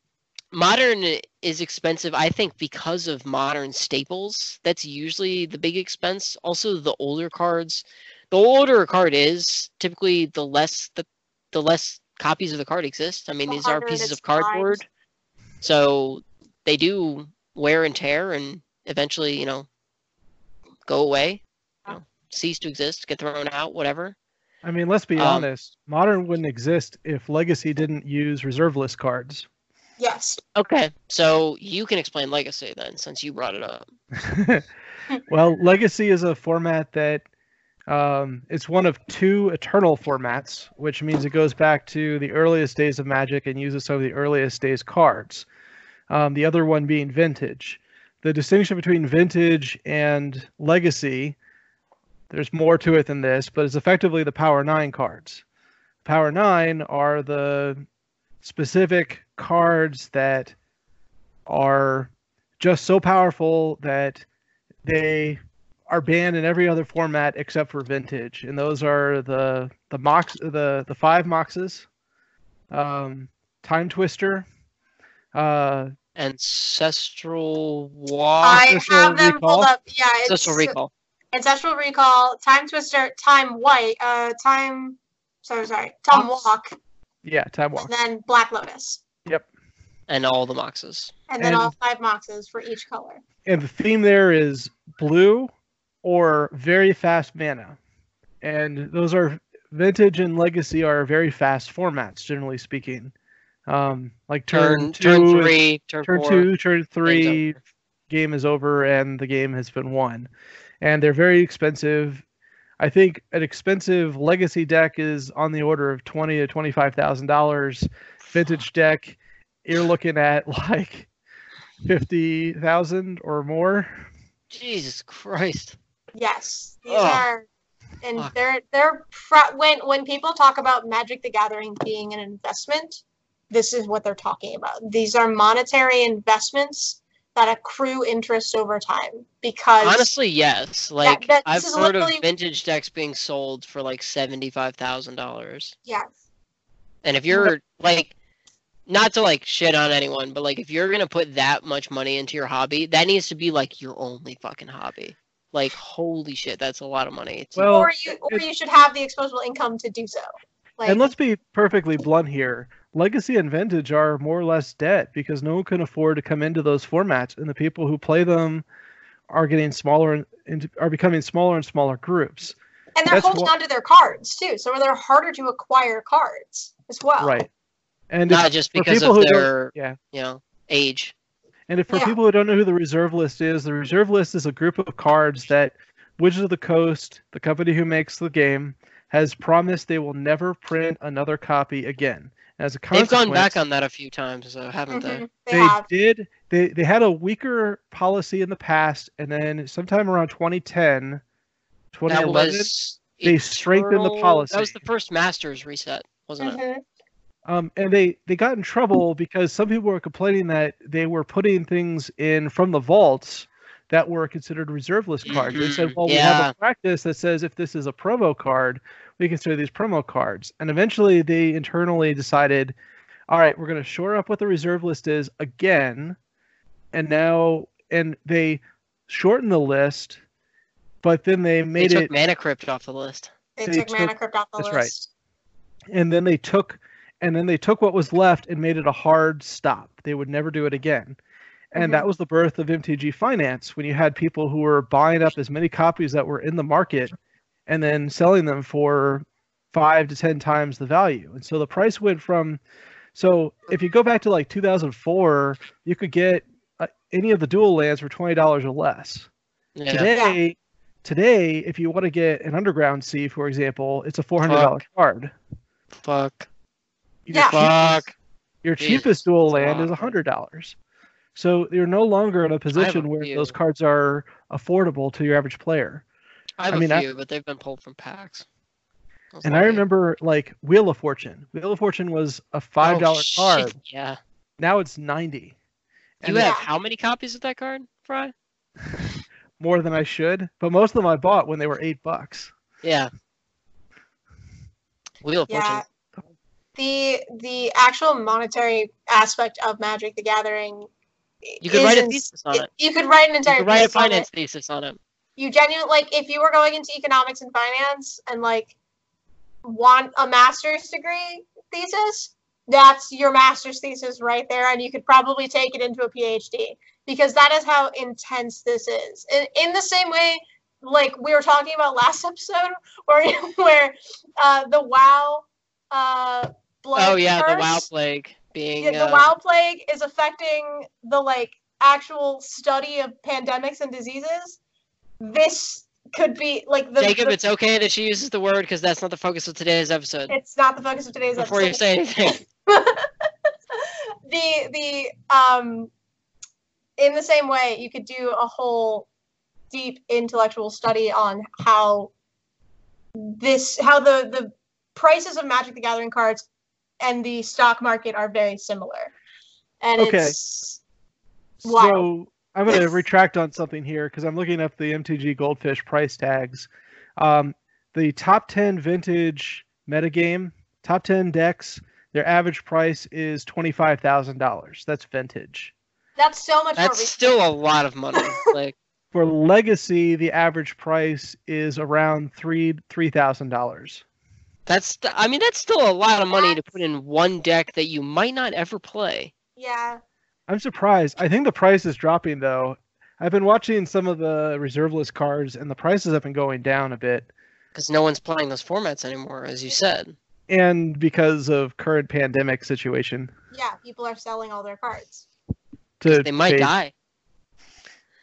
modern is expensive, I think, because of modern staples. That's usually the big expense. Also, the older cards. The older a card is, typically, the less the the less copies of the card exist. I mean, The these are pieces of to find. cardboard, so they do wear and tear, and eventually, you know, go away, you know, cease to exist, get thrown out, whatever. I mean, let's be Um, honest. Modern wouldn't exist if Legacy didn't use reserve list cards. Yes. Okay, so you can explain Legacy then, since you brought it up. well, Legacy is a format that Um, it's one of two eternal formats, which means it goes back to the earliest days of Magic and uses some of the earliest days cards. Um, the other one being vintage. The distinction between vintage and legacy, there's more to it than this, but it's effectively the Power Nine cards. Power Nine are the specific cards that are just so powerful that they are banned in every other format except for vintage, and those are the the mox the the five moxes, um, timetwister, uh, Ancestral Walk. I have them Recall? pulled up. Yeah, it's Ancestral Recall. Ancestral Recall, Timetwister, Time White, uh, Time. So sorry, Time Mox. Walk, yeah, time walk. and then Black Lotus, Yep. And all the Moxes. and then And- all five moxes for each color. And the theme there is blue or very fast mana, and those are vintage and legacy are very fast formats, generally speaking. Um, like Turn turn, turn two, three, turn, turn four. two, turn three, game is over and the game has been won. And they're very expensive. I think an expensive legacy deck is on the order of twenty to twenty five thousand dollars. Vintage deck, you're looking at like fifty thousand or more. Jesus Christ. Yes, these Ugh. are, and Fuck. they're they're fr- when when people talk about Magic the Gathering being an investment, this is what they're talking about. These are monetary investments that accrue interest over time because Honestly, yes. Like that- I've this is heard of vintage decks being sold for like seventy-five thousand dollars. yes, And if you're like, not to like shit on anyone, but like if you're gonna put that much money into your hobby, that needs to be like your only fucking hobby. Like holy shit, that's a lot of money. to- Well, or you or you should have the disposable income to do so. Like, and let's be perfectly blunt here. Legacy and vintage are more or less dead because no one can afford to come into those formats, and the people who play them are getting smaller and into, are becoming smaller and smaller groups. and they're that's holding wha- on to their cards too, so they're harder to acquire cards as well. Right. And not if- just because people of who don't- their yeah. you know age. And if for Yeah. people who don't know who the reserve list is, the reserve list is a group of cards that Wizards of the Coast, the company who makes the game, has promised they will never print another copy again. As a They've gone back on that a few times, though, haven't they? Mhm, They, they have. did they they had a weaker policy in the past and then sometime around 2010 That 2011 was they strengthened the policy. That was the first Masters reset, wasn't it? Mhm. um, and they they got in trouble because some people were complaining that they were putting things in from the vaults that were considered reserve list cards. They said, Mhm, "Well, we have a practice that says if this is a promo card, we can consider these promo cards." And eventually, they internally decided, "All right, we're going to shore up what the reserve list is again," and now and they shortened the list, but then they made They made took it Mana Crypt off the list. They, They took took- Mana Crypt off the that's right. list. and then they took and then they took what was left and made it a hard stop they would never do it again and Mhm. that was the birth of mtg finance when you had people who were buying up as many copies that were in the market and then selling them for five to ten times the value and so the price went from so if you go back to like 2004 you could get uh, any of the dual lands for $20 or less Yeah. today today if you want to get an underground sea for example it's a $400 card Fuck. Your Yeah. cheapest- Fuck. Your cheapest dual land is hundred dollars. So you're no longer in a position where those cards are affordable to your average player. I have I mean, a I- few, but they've been pulled from packs. was And I lucky. remember like Wheel of Fortune. Wheel of Fortune was a oh, five dollar Oh, card. Yeah. Now it's ninety. You have how many copies of that card, Fry? more than I should, but most of them I bought when they were eight bucks. Yeah. Wheel of Yeah. Fortune. The the actual monetary aspect of Magic the Gathering. You could write a thesis on it. You could write an entire. You entire could write a thesis on it. finance thesis on it. You genuinely like if you were going into economics and finance and like want a master's degree thesis that's your master's thesis right there and you could probably take it into a phd because that is how intense this is in, in the same way like we were talking about last episode where where uh the wow uh Oh yeah, the WoW plague being yeah, the uh, WoW plague is affecting the like actual study of pandemics and diseases. This could be like the, Jacob, the- it's okay that she uses the word because that's not the focus of today's episode. it's not the focus of today's episode. Before you say anything, the the um in the same way you could do a whole deep intellectual study on how this how the the prices of magic the gathering cards and the stock market are very similar and Okay. it's wild. So I'm going to retract on something here because I'm looking up the MTG Goldfish price tags. Um, the top 10 vintage metagame, top 10 decks, their average price is $25,000. That's vintage. that's so much that's research. still a lot of money. Like, For legacy, the average price is around three three thousand dollars. that's st- I mean that's still a lot of money to put in one deck that you might not ever play. yeah I'm surprised. I think the price is dropping though. I've been watching some of the reserve list cards, and the prices have been going down a bit. because no one's playing those formats anymore, as you said. and because of current pandemic situation yeah people are selling all their cards to They might pay- die.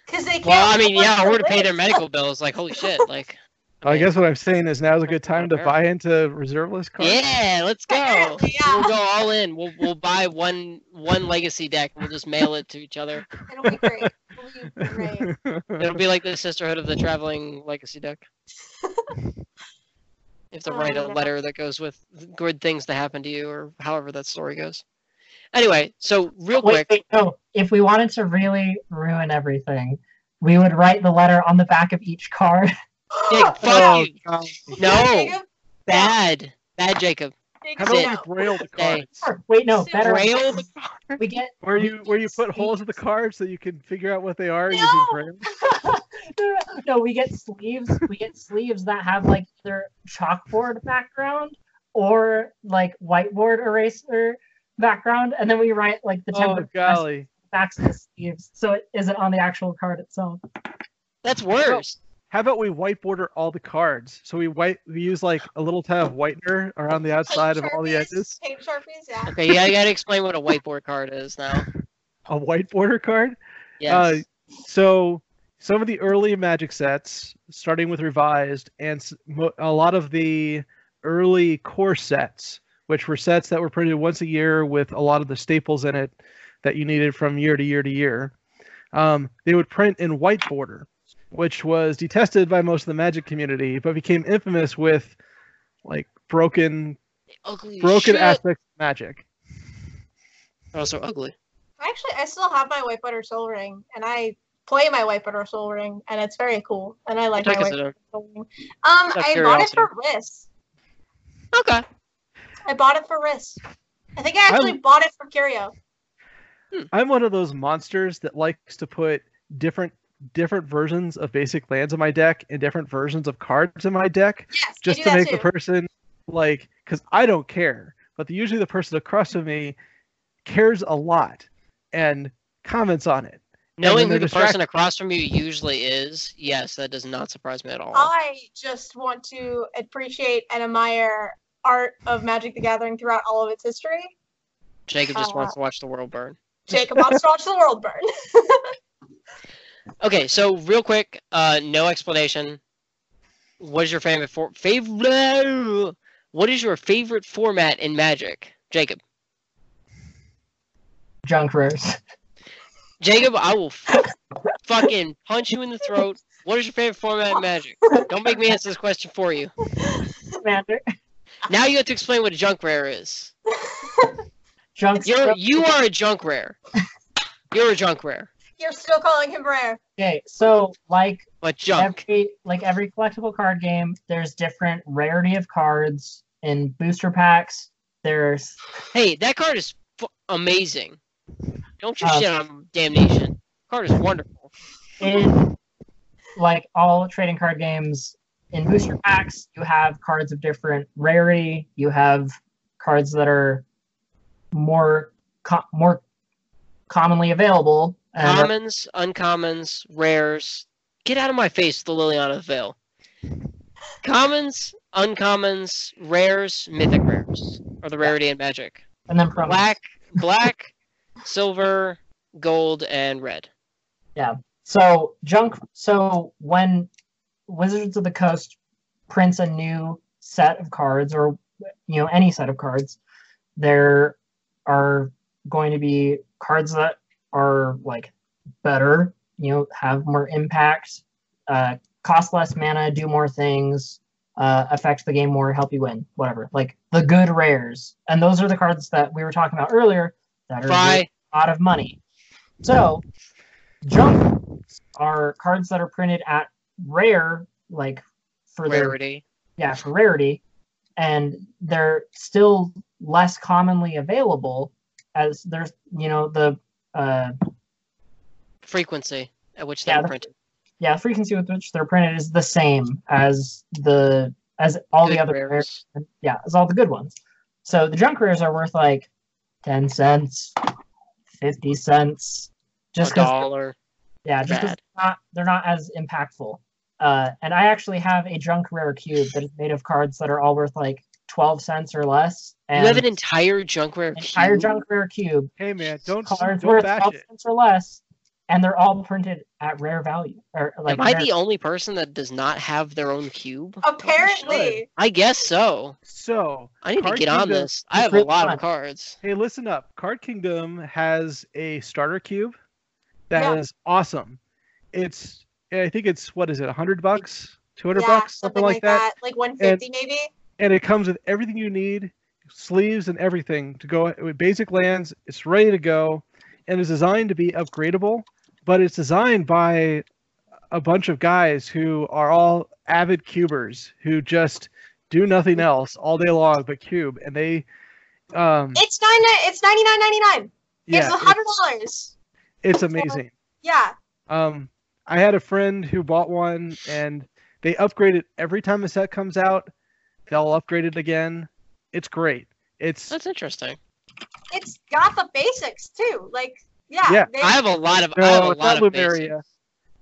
because they can't Well, I mean, yeah, to or to pay their medical bills. Like, holy shit! Like, i guess what i'm saying is now's a good time to buy into reserve list cards yeah, let's go. Yeah. We'll go all in. We'll we'll buy one one legacy deck. We'll just mail it to each other. it'll be great it'll be great It'll be like the Sisterhood of the Traveling Legacy deck. You have to Oh, write a oh, letter that goes with good things to happen to you, or however that story goes. Anyway, so real Wait, quick, wait, no. If we wanted to really ruin everything, we would write the letter on the back of each card. Jake, fuck Oh, you. God. No, bad, bad, Jacob. Jacob, how Sit. about no. we braille the cards Wait, no, better. Braille the We get where you where you put Sleeves. holes in the cards so you can figure out what they are using No! braille no, no, we get sleeves. We get sleeves that have like either chalkboard background or like whiteboard eraser background, and then we write like the oh template golly backs of the sleeves, so it isn't on the actual card itself. That's worse. How about we white border all the cards so we white we use like a little tad of whitener around the outside of all the Sharpies, edges Paint sharpies, yeah. Okay, yeah, I gotta explain what a white border card is now. a white border card Yes. Uh, so some of the early magic sets starting with revised and a lot of the early core sets which were sets that were printed once a year with a lot of the staples in it that you needed from year to year to year um, they would print in white border which was detested by most of the magic community but became infamous with like broken ugly broken shit. aspects of magic They're also ugly. Actually, I still have my white border sol ring, and I play my white border sol ring, and it's very cool. And I like Check my white border sol ring. Um, I bought it for Riss. Okay. I bought it for Riss. I think I actually bought it from Curio. I'm one of those monsters that likes to put different different versions of basic lands in my deck and different versions of cards in my deck Yes, just to make that the person like because I don't care, but the, usually the person across from me cares a lot and comments on it. Knowing who the they're person across from you usually is, yes, that does not surprise me at all. I just want to appreciate and admire art of Magic the Gathering throughout all of its history. Jacob just uh, wants to watch the world burn. Jacob wants to watch the world burn. Okay, so real quick, uh, no explanation. What is your favorite for favorite? What is your favorite format in Magic, Jacob? Junk rares. Jacob, I will f- fucking punch you in the throat. What is your favorite format in Magic? Don't make me answer this question for you. Commander. Now you have to explain what a junk rare is. Junk. You're you are a junk rare. You're a junk rare, You're still calling him rare. Okay, so like but junk. every like every collectible card game, there's different rarity of cards in booster packs. There's Hey, that card is f- amazing. Don't you Uh, shit on Damnation. Card is wonderful. in like all trading card games in booster packs you have cards of different rarity you have cards that are more co- more commonly available and Commons, uncommons, rares. Get out of my face, the Liliana Veil. Commons, uncommons, rares, mythic rares are the rarity and Magic. and then from Black, black, silver, gold, and red. Yeah. So junk so when Wizards of the Coast prints a new set of cards, or you know any set of cards, there are going to be cards that are like better, you know, have more impact, uh, cost less mana, do more things, uh, affect the game more, help you win, whatever. Like the good rares, and those are the cards that we were talking about earlier that are a lot of money. So, junk are cards that are printed at rare, like for their Rarity. yeah for rarity and they're still less commonly available as there's you know the uh Frequency at which they're the- printed. yeah frequency with which they're printed is the same as the as all the other rares. rares yeah as all the good ones so the junk rares are worth like 10 cents 50 cents just a dollar. yeah just 'cause Bad. they're not they're not as impactful uh and i actually have a junk rare cube that is made of cards that are all worth like 12 cents or less and you have an entire junk rare entire cube? junk rare cube Hey man, don't cards don't worth bash 12 it. cents or less and they're all printed at rare value or like Am I the only person that does not have their own cube? Apparently, I guess so. So I need Card to get on this. I have a lot fun. of cards. Hey, listen up. Card Kingdom has a starter cube that is Yeah. awesome. It's I think it's what is it, hundred bucks, two hundred yeah, bucks, something, like that. like 150 maybe. And it comes with everything you need, sleeves and everything to go with basic lands. It's ready to go, and it's designed to be upgradable. But it's designed by a bunch of guys who are all avid cubers who just do nothing else all day long but cube, and they. Um, It's nine. It's 99.99. yeah, it's a hundred dollars. it's amazing. Yeah. Um, I had a friend who bought one, and they upgrade it every time a set comes out. They'll upgrade it again. It's great. It's That's interesting. It's got the basics too. Like yeah. Yeah. they- I have a lot of. I have a no, lot not of Lumeria. basics.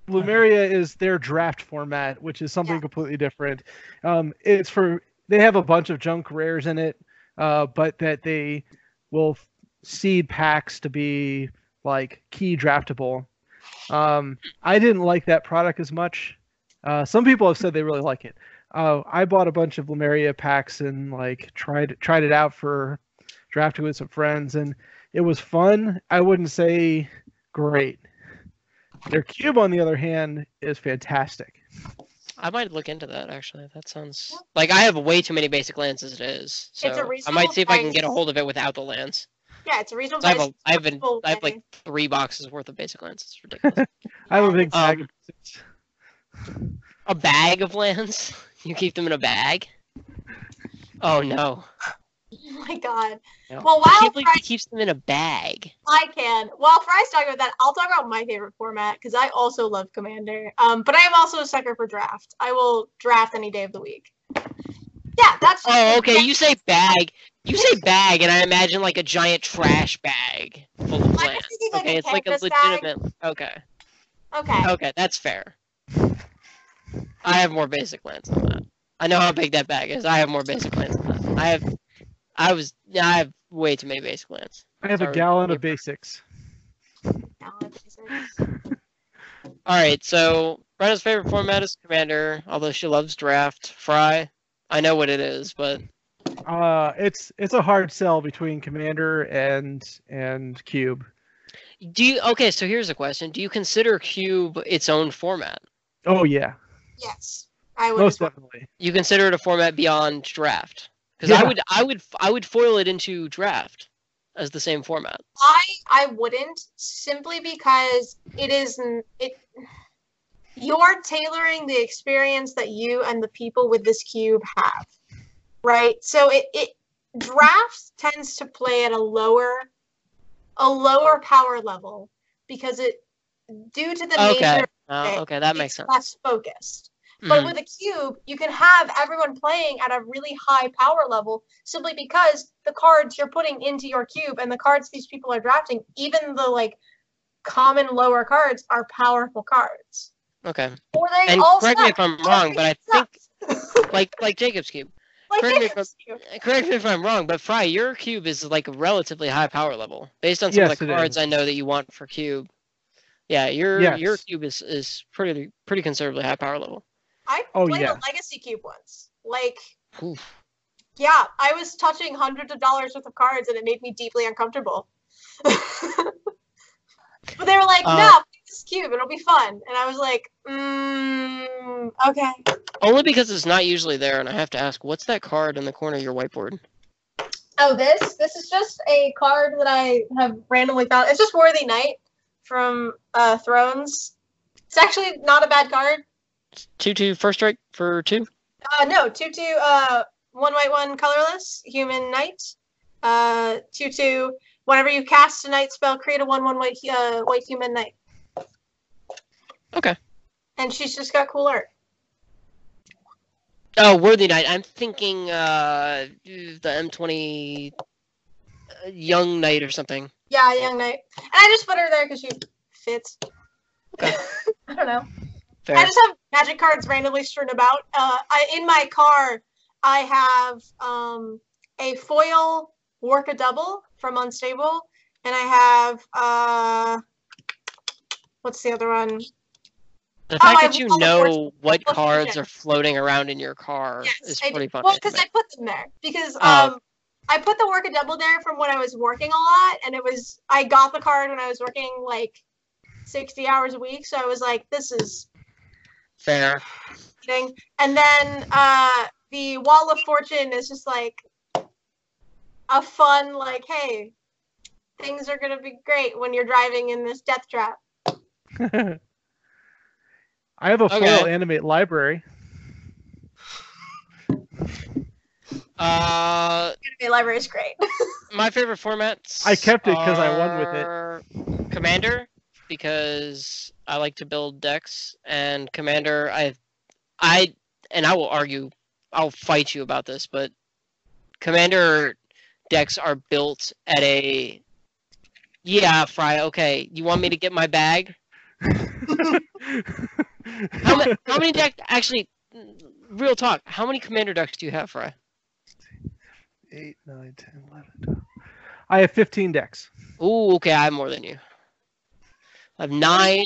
Lumeria is their draft format, which is something Yeah. completely different. Um, it's for they have a bunch of junk rares in it, uh, but that they will seed packs to be like key draftable. Um, I didn't like that product as much. Uh, some people have said they really like it. Uh, I bought a bunch of Lemuria packs and like tried tried it out for drafting with some friends, and it was fun. I wouldn't say great. Their cube, on the other hand, is fantastic. I might look into that actually. That sounds like I have way too many basic lands as it is. So It's a I might see if I can get a hold of it without the lands. yeah, it's a reasonable 'Cause I have price. a, I have, an, I have like three boxes worth of basic lands. It's ridiculous. I have a big Um, bag. of six. a bag of lands? You keep them in a bag? Oh no. Oh my god. no. Well, I while can't believe he Fry- keeps them in a bag. I can. While Fry's talking about that, I'll talk about my favorite format because I also love Commander. Um, but I am also a sucker for draft. I will draft any day of the week. Yeah, that's. Oh, okay. You say bag. You say bag, and I imagine like a giant trash bag full of I'm thinking like Okay, it's like a canvas bag. legitimate. Okay, Okay. okay, that's fair. I have more basic lands than that. I know how big that bag is. I have more basic lands than that. I have. I was. Yeah, I have way too many basic lands. I have a gallon of basics. All right, so Brenna's favorite format is Commander, although she loves Draft. Fry, I know what it is, but Uh, it's it's a hard sell between Commander and and Cube. do you? Okay, so here's a question: Do you consider Cube its own format? Oh yeah, Yes, I would. most definitely. You consider it a format beyond Draft? Because I would, I would, I would foil it into Draft as the same format. I I wouldn't simply because it is it. You're tailoring the experience that you and the people with this cube have, right? So it it draft tends to play at a lower a lower power level because it due to the Okay, nature it, okay, that makes it's sense. less focused. But Mhm. with a cube, you can have everyone playing at a really high power level simply because the cards you're putting into your cube and the cards these people are drafting, even the like common lower cards, are powerful cards. Okay, Or they and all correct me if I'm wrong, but I think like like Jacob's cube. like correct me if cube. Correct me if I'm wrong, but Fry, your cube is like a relatively high power level based on some Yes, of the cards is. I know that you want for cube. Yeah, your your cube is is pretty pretty considerably high power level. I Oh, played yeah. a legacy cube once. Like, Oof. yeah, I was touching hundreds of dollars worth of cards, and it made me deeply uncomfortable. but they were like, Uh, "No, play this cube. It'll be fun." And I was like, mm, "Okay." Only because it's not usually there, and I have to ask, what's that card in the corner of your whiteboard? Oh, this this is just a card that I have randomly found. It's just Worthy Knight from uh, Thrones. It's actually not a bad card. Two two first strike for two. Uh, no, two two, uh, one white, one colorless, human knight. Uh, two two. Whenever you cast a knight spell, create a one one white uh, white human knight. Okay. And she's just got cool art. Oh, Worthy Knight. I'm thinking uh the M20 uh, Young Knight or something. Yeah, young knight. And I just put her there because she fits. Okay. I don't know. Fair. I just have magic cards randomly strewn about. Uh, I in my car, I have um a foil work a double from Unstable, and I have uh, what's the other one? The Oh, fact I that you know what cards are floating around in your car is Yes, I pretty do. funny. Well, because. I put them there because Oh. I put the work a double there from when I was working a lot, and it was I got the card when I was working like sixty hours a week. So I was like, this is Fair. thing. And then uh the Wall of Fortune is just like a fun, like, hey, things are gonna be great when you're driving in this death trap. I have a foil Okay. animate library. Uh, Animate library is great. my favorite formats. I kept it because I won with it. it. Commander, because I like to build decks, and Commander, I, I, and I will argue, I'll fight you about this, but Commander decks are built at a. Yeah, Fry. Okay, you want me to get my bag? How, ma- how many deck? Actually, real talk. How many Commander decks do you have, Fry? 8, 9, 10, 11, 12. I have 15 decks. Ooh, okay, I have more than you. I have nine,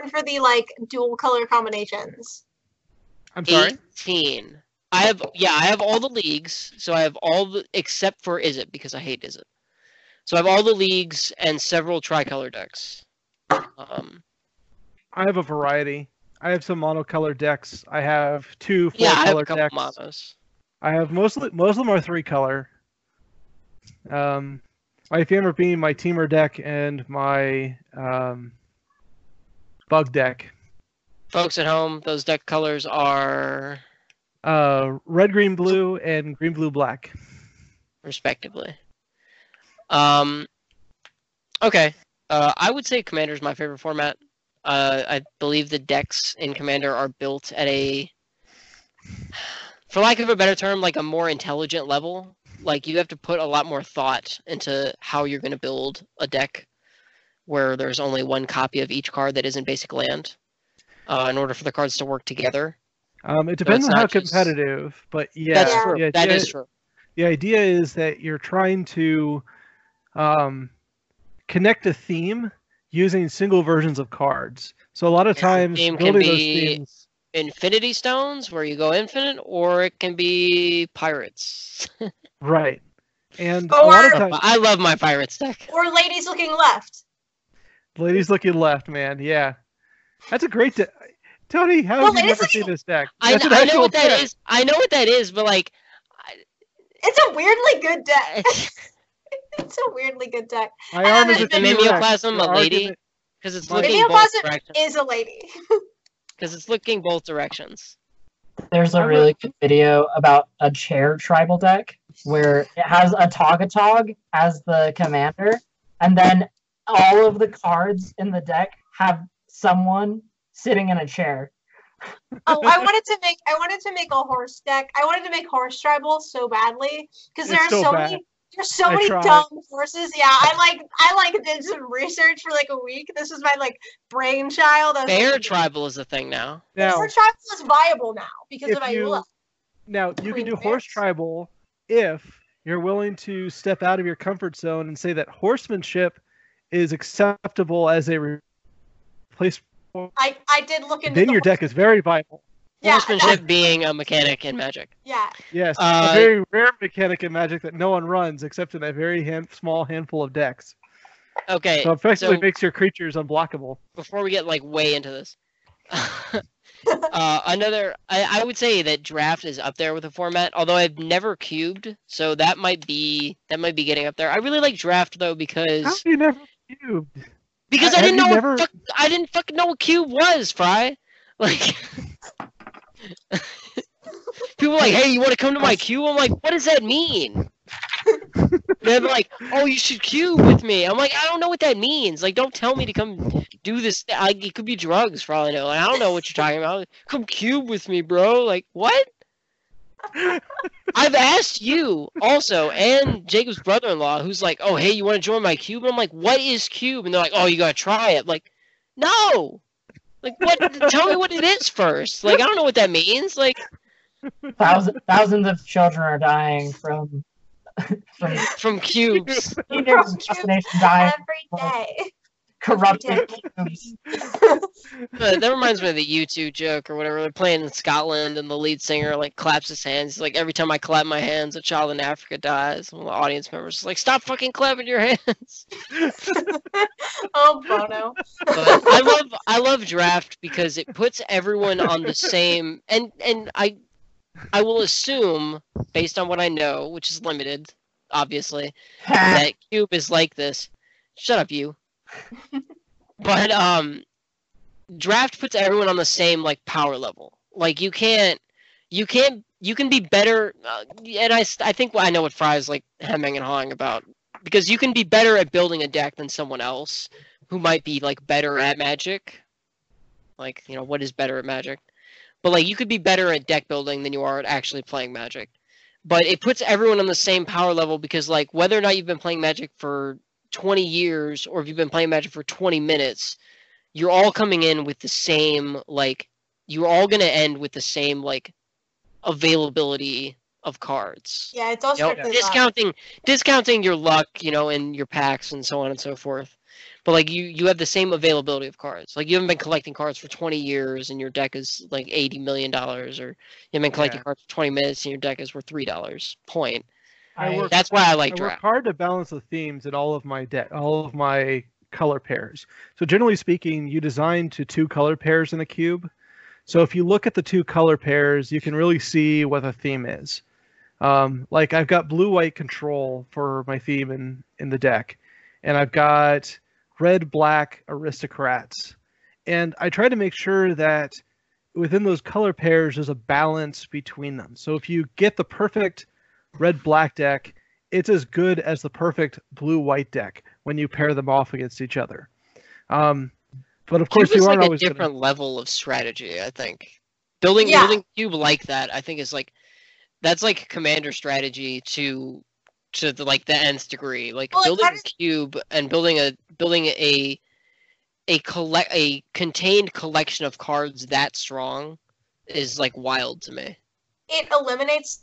Fun for the like dual color combinations. I'm sorry. 18. I have, yeah, I have all the leagues. So I have all the, except for Izzet, because I hate Izzet. So I have all the leagues and several tricolor decks. Um, I have a variety. I have some monocolor decks. I have two four yeah, I have a couple decks. monos. I have mostly most of them are three color. Um, my favorite being my Temur deck and my um, bug deck. Folks at home, those deck colors are Uh, red, green, blue, and green, blue, black. respectively. Um, okay. Uh, I would say Commander is my favorite format. Uh, I believe the decks in Commander are built at a, for lack of a better term, like a more intelligent level. Like you have to put a lot more thought into how you're going to build a deck, where there's only one copy of each card that isn't basic land, uh, in order for the cards to work together. Um, it depends it's on how just- competitive, but yeah, That's true. the That idea- is true. the idea is that you're trying to um, connect a theme using single versions of cards. So a lot of Yeah, times theme can building those themes. Infinity Stones, where you go infinite, or it can be pirates. Right. And a lot of Or- times, I love my pirates deck. Or ladies looking left. ladies looking left, man. Yeah, that's a great deck. Tony, how Well, have you ladies never seen this deck? I, That's an I know what that deck. is. I know what that is, but like, It's a weirdly good deck. it's it's a weirdly good deck. My And arm then is a the T-Rex. mimeoplasm a lady? because it's My- looking both Mimeoplasm. Is a lady. Because it's looking both directions. There's a I'm really good video about a chair tribal deck where it has a Togatog as the commander, and then all of the cards in the deck have someone sitting in a chair. Oh, I wanted to make I wanted to make a horse deck. I wanted to make horse tribal so badly because there It's are so so, many there's so I many tried. dumb horses. Yeah, I like I like did some research for like a week. This is my like brainchild. I was Bear like, tribal is a thing now. Now, Horse tribal is viable now because if of you Ayula. now you can Queen do horse tribal if you're willing to step out of your comfort zone and say that horsemanship is acceptable as a replacement. I I did look into Then the your deck is very viable. Yeah, Horsemanship being a mechanic in Magic. Yeah. Yes, Uh, a very rare mechanic in Magic that no one runs except in a very hand, small handful of decks. Okay, So effectively so- makes your creatures unblockable. before we get like way into this, uh, another I, I would say that draft is up there with the format. Although I've never cubed, so that might be that might be getting up there. I really like draft though How because have you never cubed? because ha- I didn't know you what never- fuck, I didn't fucking know what cube was, Fry. Like people like, hey, you want to come to my cube? I'm like, what does that mean? They're like, oh, you should cube with me. I'm like, I don't know what that means. Like, don't tell me to come do this. Like, it could be drugs for all I know. Like, I don't know what you're talking about. Come cube with me, bro. Like, what? I've asked you also, and Jacob's brother-in-law, who's like, "Oh, hey, you want to join my cube?" And I'm like, "What is cube?" And they're like, "Oh, you gotta try it." Like, no, like what? tell me what it is first. Like, I don't know what that means. Like, Thousands, thousands of children are dying from from from cubes. teenagers assassination dying Every day. Corrupted cubes. Uh, that reminds me of the U2 joke or whatever. They're playing in Scotland, and the lead singer like claps his hands. He's like, "Every time I clap my hands, a child in Africa dies." And the audience members is like, "Stop fucking clapping your hands." oh, Bono. but I love I love draft because it puts everyone on the same and and I I will assume based on what I know, which is limited, obviously, that cube is like this. Shut up, you. But um, draft puts everyone on the same like power level. Like you can't you can't you can be better. Uh, and I think I know what Fry's like hemming and hawing about because you can be better at building a deck than someone else who might be like better at Magic. Like you know what is better at Magic, but like you could be better at deck building than you are at actually playing Magic. But it puts everyone on the same power level because like whether or not you've been playing Magic for 20 years or if you've been playing Magic for 20 minutes, you're all coming in with the same like you're all gonna end with the same like availability of cards. Yeah, it's all You know, strictly luck. discounting discounting your luck, you know, in your packs and so on and so forth. But like you you have the same availability of cards. Like you haven't been collecting cards for 20 years and your deck is like 80 million dollars or you haven't been collecting Yeah. cards for 20 minutes and your deck is worth $3. Point. I work- That's why I like I work draft. hard to balance the themes in all of my deck, all of my color pairs. So generally speaking, you design to two color pairs in a cube. So if you look at the two color pairs, you can really see what the theme is. Um, like I've got blue-white control for my theme in in the deck, and I've got red-black aristocrats, and I try to make sure that within those color pairs there's a balance between them. So if you get the perfect red black deck, it's as good as the perfect blue white deck when you pair them off against each other. Um, but of course, cube you like aren't a always gonna- different level of strategy. I think building Yeah. building cube like that. I think is like that's like commander strategy to to the, like the nth degree. Like Well, building kinda- a cube and building a building a a collect a contained collection of cards that strong is like wild to me. It eliminates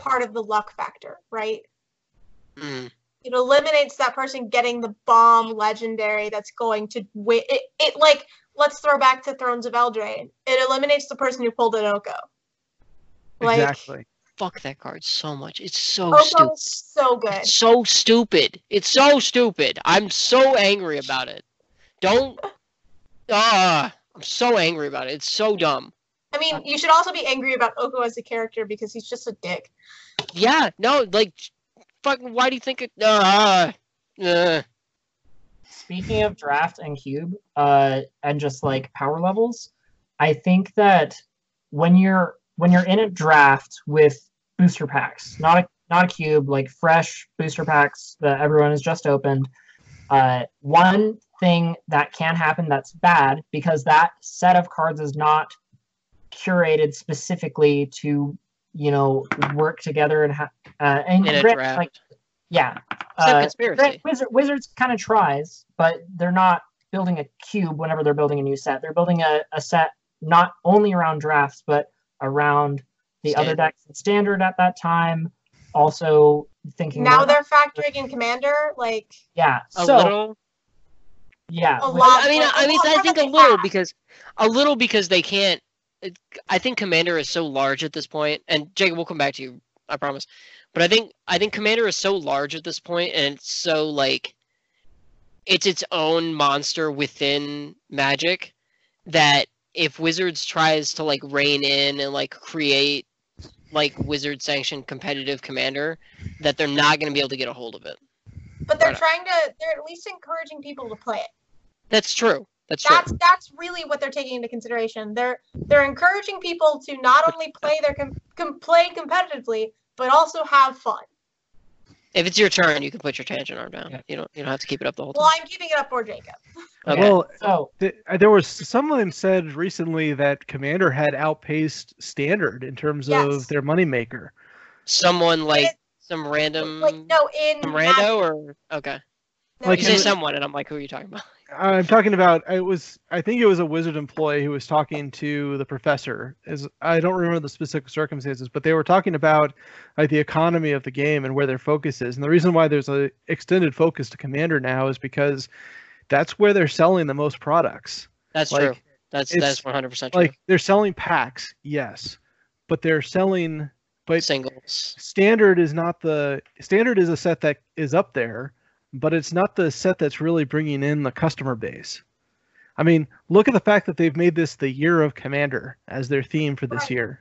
part of the luck factor, right? Mm. It eliminates that person getting the bomb legendary that's going to win. It, it like let's throw back to Thrones of Eldraine. It eliminates the person who pulled an Oko. Like exactly. Fuck that card so much. It's so Oko stupid. is so good. It's so stupid. It's so stupid. I'm so angry about it. Don't. Ah, I'm so angry about it. It's so dumb. I mean, you should also be angry about Oko as a character because he's just a dick. Yeah, no, like, fucking. Why do you think it? Ah, uh, Speaking of draft and cube, uh, and just like power levels, I think that when you're when you're in a draft with booster packs, not a not a cube, like fresh booster packs that everyone has just opened, uh, one thing that can happen that's bad because that set of cards is not curated specifically to you know work together and ha- uh, and in grant- like yeah Except uh. Grant- Wizard, Wizards kind of tries, but they're not building a cube whenever they're building a new set. They're building a, a set not only around drafts, but around the other decks in standard at that time. Also thinking Now about- they're factoring in Commander, like yeah. A so little. yeah, a lot. I mean, I mean, I think a little have. because a little because they can't it- I think Commander is so large at this point, and Jacob, we'll come back to you, I promise. But I think I think Commander is so large at this point, and it's so like, it's its own monster within Magic, that if Wizards tries to like rein in and like create like Wizard sanctioned competitive Commander, that they're not going to be able to get a hold of it. But they're trying to. They're at least encouraging people to play it. That's true. That's. That's that's really what they're taking into consideration. They're they're encouraging people to not only play their com- com- play competitively, but also have fun. If it's your turn, you can put your tangent arm down. Yeah. You don't you don't have to keep it up the whole time. Well, I'm keeping it up for Jacob. Okay. Well, So th- uh, there was someone said recently that Commander had outpaced Standard in terms Yes. of their moneymaker. someone like it- some random Like no, in some Magic- rando or okay. no, like You say someone, and I'm like, who are you talking about? I'm talking about. It was. I think it was a wizard employee who was talking to the professor. Is I don't remember the specific circumstances, but they were talking about like the economy of the game and where their focus is. And the reason why there's a extended focus to Commander now is because that's where they're selling the most products. That's Like, true. That's that's 100 percent true. Like they're selling packs, yes, but they're selling. But Singles. standard is not the standard is a set that is up there but it's not the set that's really bringing in the customer base i mean look at the fact that they've made this the year of commander as their theme for this Right. year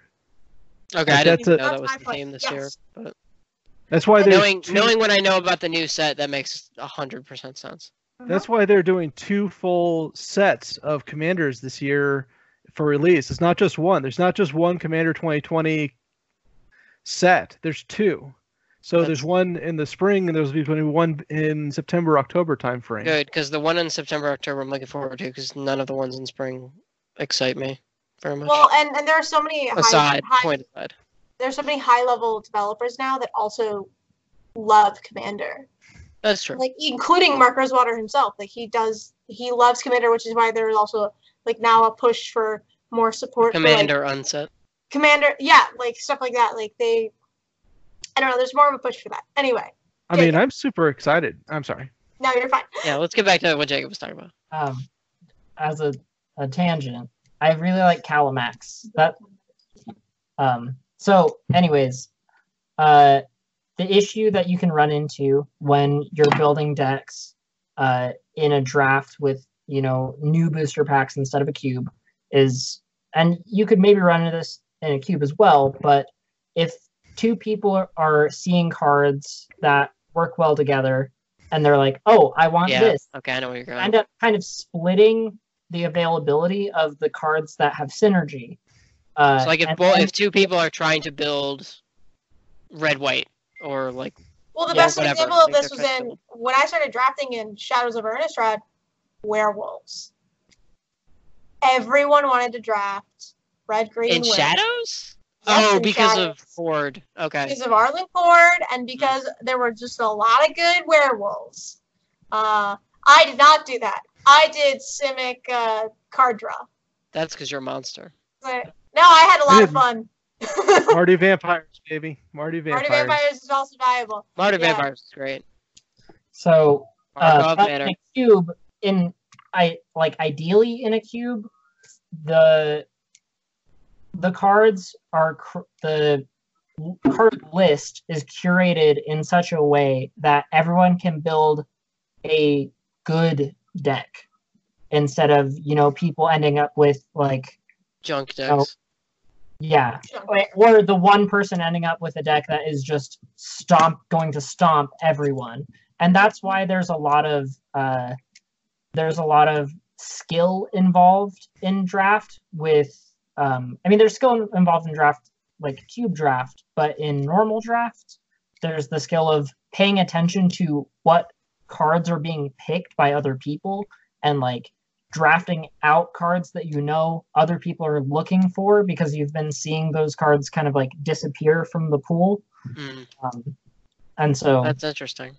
Okay, Like, I didn't that's a- know that was my the point, theme this yes. year. But that's why they're knowing knowing what I know about the new set, that makes 100 percent sense. Mm-hmm. that's why they're doing two full sets of commanders this year for release it's not just one there's not just one commander 2020 set there's two so there's one in the spring and there's going to be one in september october time frame Good, because the one in September, October, I'm looking forward to, because none of the ones in spring excite me very much. Well, and, and there are so many high, aside, high point aside. there's so many high level developers now that also love Commander. That's true. Like including Mark Rosewater himself. Like he does he loves Commander, which is why there's also like now a push for more support for, like, Commander unset. Commander yeah, like stuff like that. Like they I don't know, there's more of a push for that. Anyway, i mean Jacob. i'm super excited i'm sorry no, you're fine. Yeah, let's get back to what Jacob was talking about. um, as a, a tangent, I really like Kalamax. That um, so anyways, uh, the issue that you can run into when you're building decks uh, in a draft with you know new booster packs instead of a cube is, and you could maybe run into this in a cube as well, but if two people are, are seeing cards that work well together and they're like, oh, I want Yeah. this Okay, I know where you're going. end up kind of splitting the availability of the cards that have synergy. Uh, So like if and then- if two people are trying to build red white or like Well the Yeah, best whatever, example of this was in to- when I started drafting in Shadows of Innistrad, werewolves. Everyone wanted to draft red green in werewolves. shadows? Yes, oh, because of Kord. Okay. because of Arlinn Kord, and because there were just a lot of good werewolves. Uh, I did not do that. I did Simic uh, card draw. That's because you're a monster. But, no, I had a lot of fun. Mardu Vampires, baby. Mardu Vampires. Mardu Vampires is also valuable. Mardu Yeah. Vampires is great. so uh, Markov but Manor. in a cube, in I like ideally in a cube, the the cards are cr- the card list is curated in such a way that everyone can build a good deck instead of you know people ending up with like Junk decks. yeah or the one person ending up with a deck that is just stomp going to stomp everyone and that's why there's a lot of uh, there's a lot of skill involved in draft with um, i mean there's skill involved in draft like cube draft but in normal draft there's the skill of paying attention to what cards are being picked by other people and like drafting out cards that you know other people are looking for because you've been seeing those cards kind of like disappear from the pool. Mm, Um, and so, that's interesting.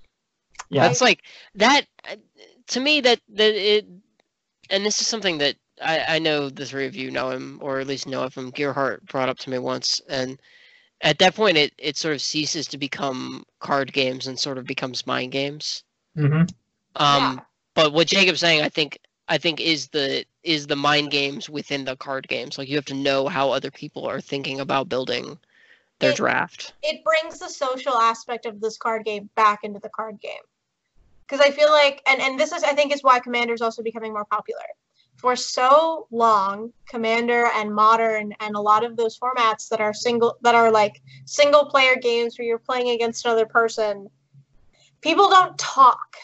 yeah, That's like that uh, to me that that it and this is something that I, I know the three of you know him or at least know of him. Gearhart brought up to me once and at that point it, it sort of ceases to become card games and sort of becomes mind games. Mhm. Um but what Jacob's saying I think I think is the is the mind games within the card games. Like you have to know how other people are thinking about building their It- draft. it brings the social aspect of this card game back into the card game because i feel like and, and this is i think is why commander is also becoming more popular for so long commander and modern and a lot of those formats that are single that are like single player games where you're playing against another person people don't talk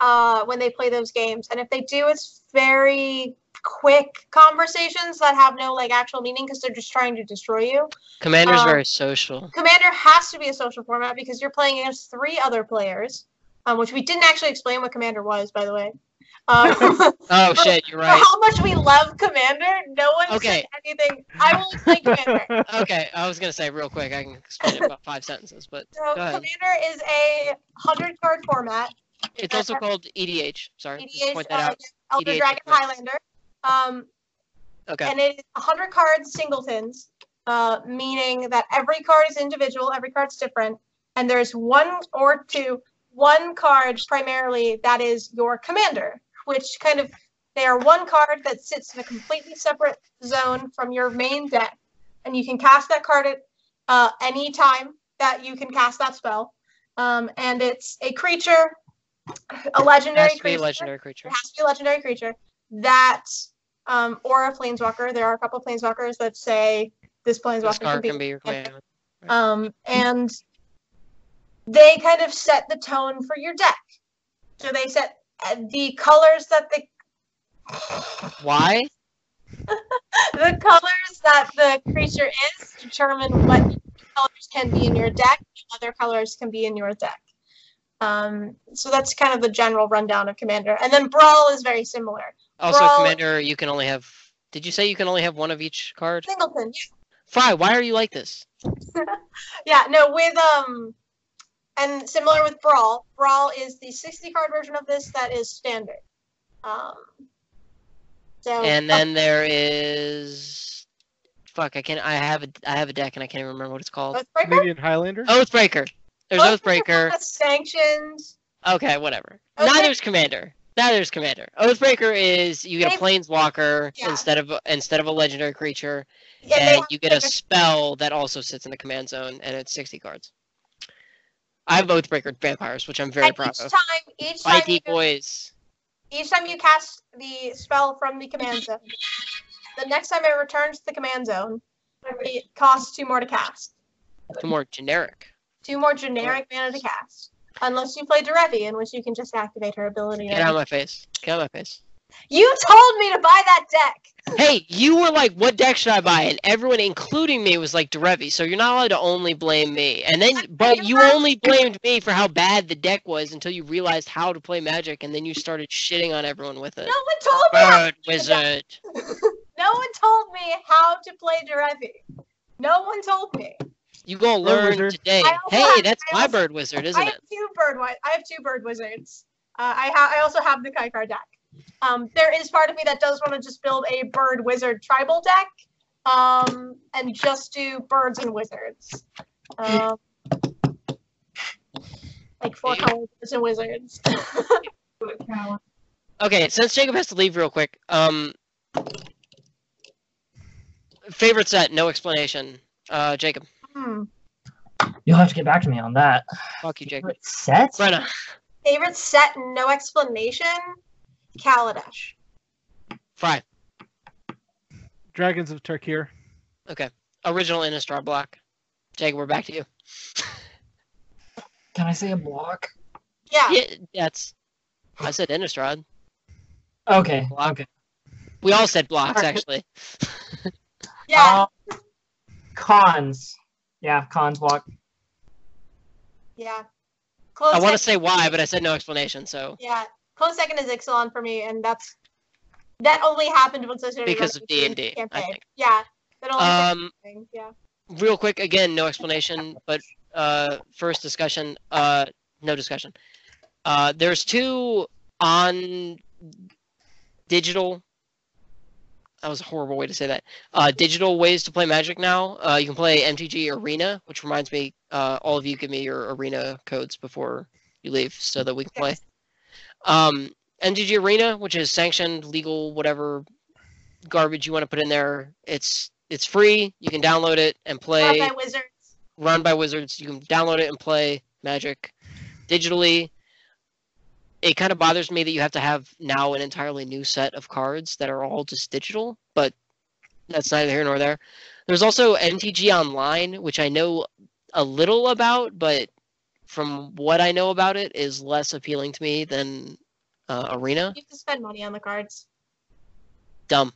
uh, when they play those games and if they do it's very quick conversations that have no like actual meaning because they're just trying to destroy you Commander's um, very social. Commander has to be a social format because you're playing against three other players, um, which we didn't actually explain what Commander was, by the way. Um, Oh shit, you're for right. how much we love Commander, no one Okay. said anything. I will explain Commander. Okay, I was gonna say real quick. I can explain it in about five sentences, but So Go ahead. Commander is a hundred card format. it's also called EDH. Sorry, EDH, point that uh, out. Elder EDH Dragon. Highlander. Um, Okay. and it is 100 cards singletons, uh, meaning that every card is individual, every card's different, and there's one or two, one card primarily that is your commander, which kind of they are one card that sits in a completely separate zone from your main deck, and you can cast that card at uh, any time that you can cast that spell. Um, and it's a creature, a legendary Has to be a creature. legendary creature. It has to be a legendary creature that, um, or a planeswalker. There are a couple planeswalkers that say this planeswalker This card can be your command. Um, and they kind of set the tone for your deck. So they set the colors that the Why? the colors that the creature is determine what colors can be in your deck. Other colors can be in your deck. Um, so that's kind of the general rundown of Commander. And then Brawl is very similar. Also, Brawl- commander, you can only have. Did you say you can only have one of each card? Singleton, Fry, why are you like this? Yeah, no, with um and similar with Brawl, Brawl is the 60 card version of this that is standard. Um so And then there is. Fuck, I can't. I have a. I have a deck and I can't even remember what it's called. Oathbreaker? Canadian Highlander. Oathbreaker. There's Oathbreaker. has sanctioned. Okay, whatever. Oathbreaker- Neither's commander. Neither's commander. Oathbreaker is you get a planeswalker Yeah. instead of instead of a legendary creature, Yeah, and you get a spell that also sits in the command zone, and it's 60 cards. I have Oathbreaker vampires, which I'm very and proud each of. time each time you, decoys. each time you cast the spell from the command zone, the next time it returns to the command zone, it costs two more to cast. Two more generic. Two more generic mana to cast. Unless you play Derevi, in which you can just activate her ability. Get out of my face. Get out of my face. You told me to buy that deck. Hey, you were like, "What deck should I buy?" And everyone, including me, was like Derevi. So you're not allowed to only blame me. And then, but you only blamed me for how bad the deck was until you realized how to play Magic, and then you started shitting on everyone with it. No one told me. How, Bird wizard. no one told me how to play Derevi. No one told me. You gonna learn wizard. today. Hey, have- that's I my also- bird wizard, isn't have it? two bird. I have two bird wizards. Uh, I have. I also have the Kykar deck. Um, there is part of me that does want to just build a bird wizard tribal deck, um, and just do birds and wizards. Um, like four Yeah. color birds and wizards. Okay, since Jacob has to leave real quick, um, favorite set, no explanation. Uh, Jacob, Hmm. You'll have to get back to me on that. fuck you, Jacob. Favorite Set? Brenna, Favorite set, no explanation. Kaladesh. Fry, Dragons of Tarkir. Okay. Original Innistrad block. Jake, we're back to you. Can I say a block? Yeah. Yeah, that's. I said Innistrad. Okay. Block. Okay. We all said blocks, actually. Yeah. Um, Khans. Yeah, Khans block. yeah. Close I want to say why, but I said no explanation. So Yeah. Close second is Ixalan for me, and that's that only happened once I started Because of D&D, I campaign. think. Yeah. That only Um, yeah. real quick, again, no explanation, but uh, first discussion, uh, no discussion. Uh, there's two on digital. That was a horrible way to say that. Uh, digital ways to play Magic now. Uh, you can play MTG Arena, which reminds me, uh, all of you give me your Arena codes before you leave so that we can play. Um, MTG Arena, which is sanctioned, legal, whatever garbage you want to put in there. It's it's free. You can download it and play. Run by Wizards. run by Wizards. You can download it and play Magic digitally. It kind of bothers me that you have to have now an entirely new set of cards that are all just digital, but that's neither here nor there. There's also MTG Online, which I know a little about, but from what I know about it, is less appealing to me than uh, Arena. You have to spend money on the cards. Dumb.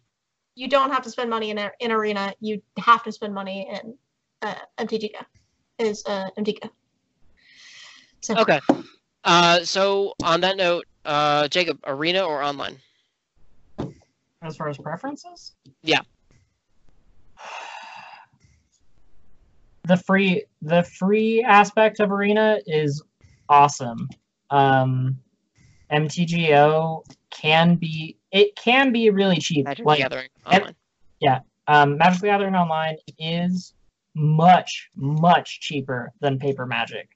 You don't have to spend money in in Arena. You have to spend money in uh, MTGO. Is uh, MTGO. So Okay. Uh, so on that note, uh, Jacob, Arena or online? As far as preferences? Yeah. The free the free aspect of Arena is awesome. Um MTGO can be it can be really cheap. Magic like the Gathering online. um Magic the Gathering Online is much, much cheaper than paper magic.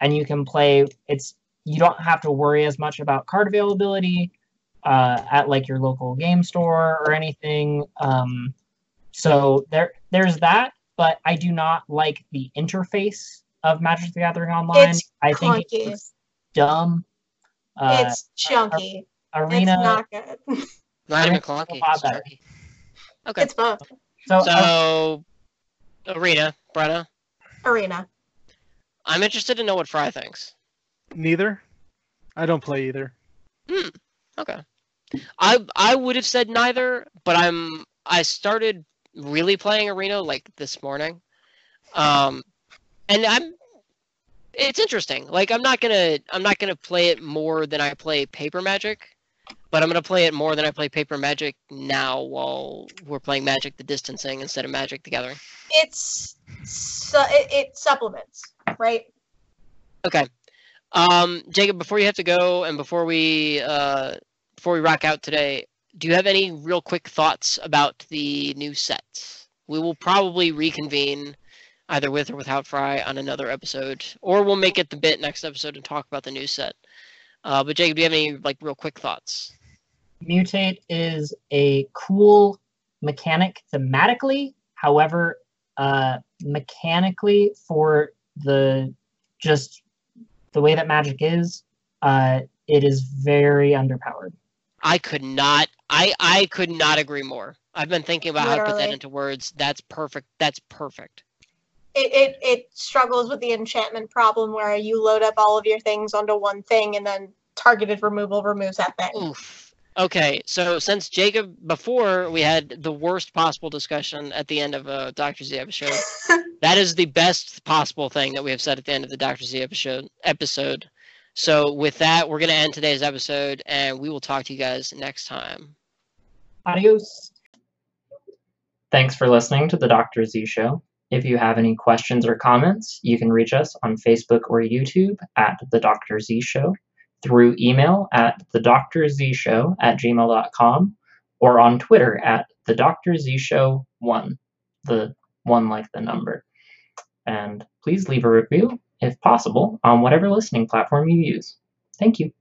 And you can play it's you don't have to worry as much about card availability uh, at like your local game store or anything. Um, so there there's that, but I do not like the interface of Magic the Gathering Online. It's I think clunky. it's dumb. Uh, it's chunky. arena It's not good. Not even clunky. it's better. Okay. it's both. so, uh, Arena, Brenna, Arena. I'm interested to know what Fry thinks. Neither. I don't play either. Okay. I I would have said neither, but I'm I started really playing Arena like this morning. Um and I'm it's interesting. Like I'm not gonna I'm not gonna play it more than I play paper magic, but I'm gonna play it more than I play paper magic now while we're playing Magic the Distancing instead of Magic the Gathering. It's su- it, it supplements, right? Okay. Um, Jacob, before you have to go and before we uh, before we rock out today, do you have any real quick thoughts about the new set? We will probably reconvene either with or without Fry on another episode, or we'll make it the bit next episode and talk about the new set. Uh, but Jacob, do you have any like real quick thoughts? Mutate is a cool mechanic thematically. However, uh, mechanically for the just the way that magic is, uh, it is very underpowered. I could not. I I could not agree more. I've been thinking about how to put that into words. That's perfect. That's perfect. It, it it struggles with the enchantment problem where you load up all of your things onto one thing and then targeted removal removes that thing. Oof. Okay, so since Jacob before we had the worst possible discussion at the end of a Doctor Z episode, that is the best possible thing that we have said at the end of the Doctor Z episode. Episode. So with that, we're gonna end today's episode, and we will talk to you guys next time. Adios. Thanks for listening to the Dr. Z Show. If you have any questions or comments, you can reach us on Facebook or YouTube at The Dr. Z Show, through email at The Dr. Z Show at gmail.com, or on Twitter at The Dr. Z Show 1, the one like the number. And please leave a review, if possible, on whatever listening platform you use. Thank you.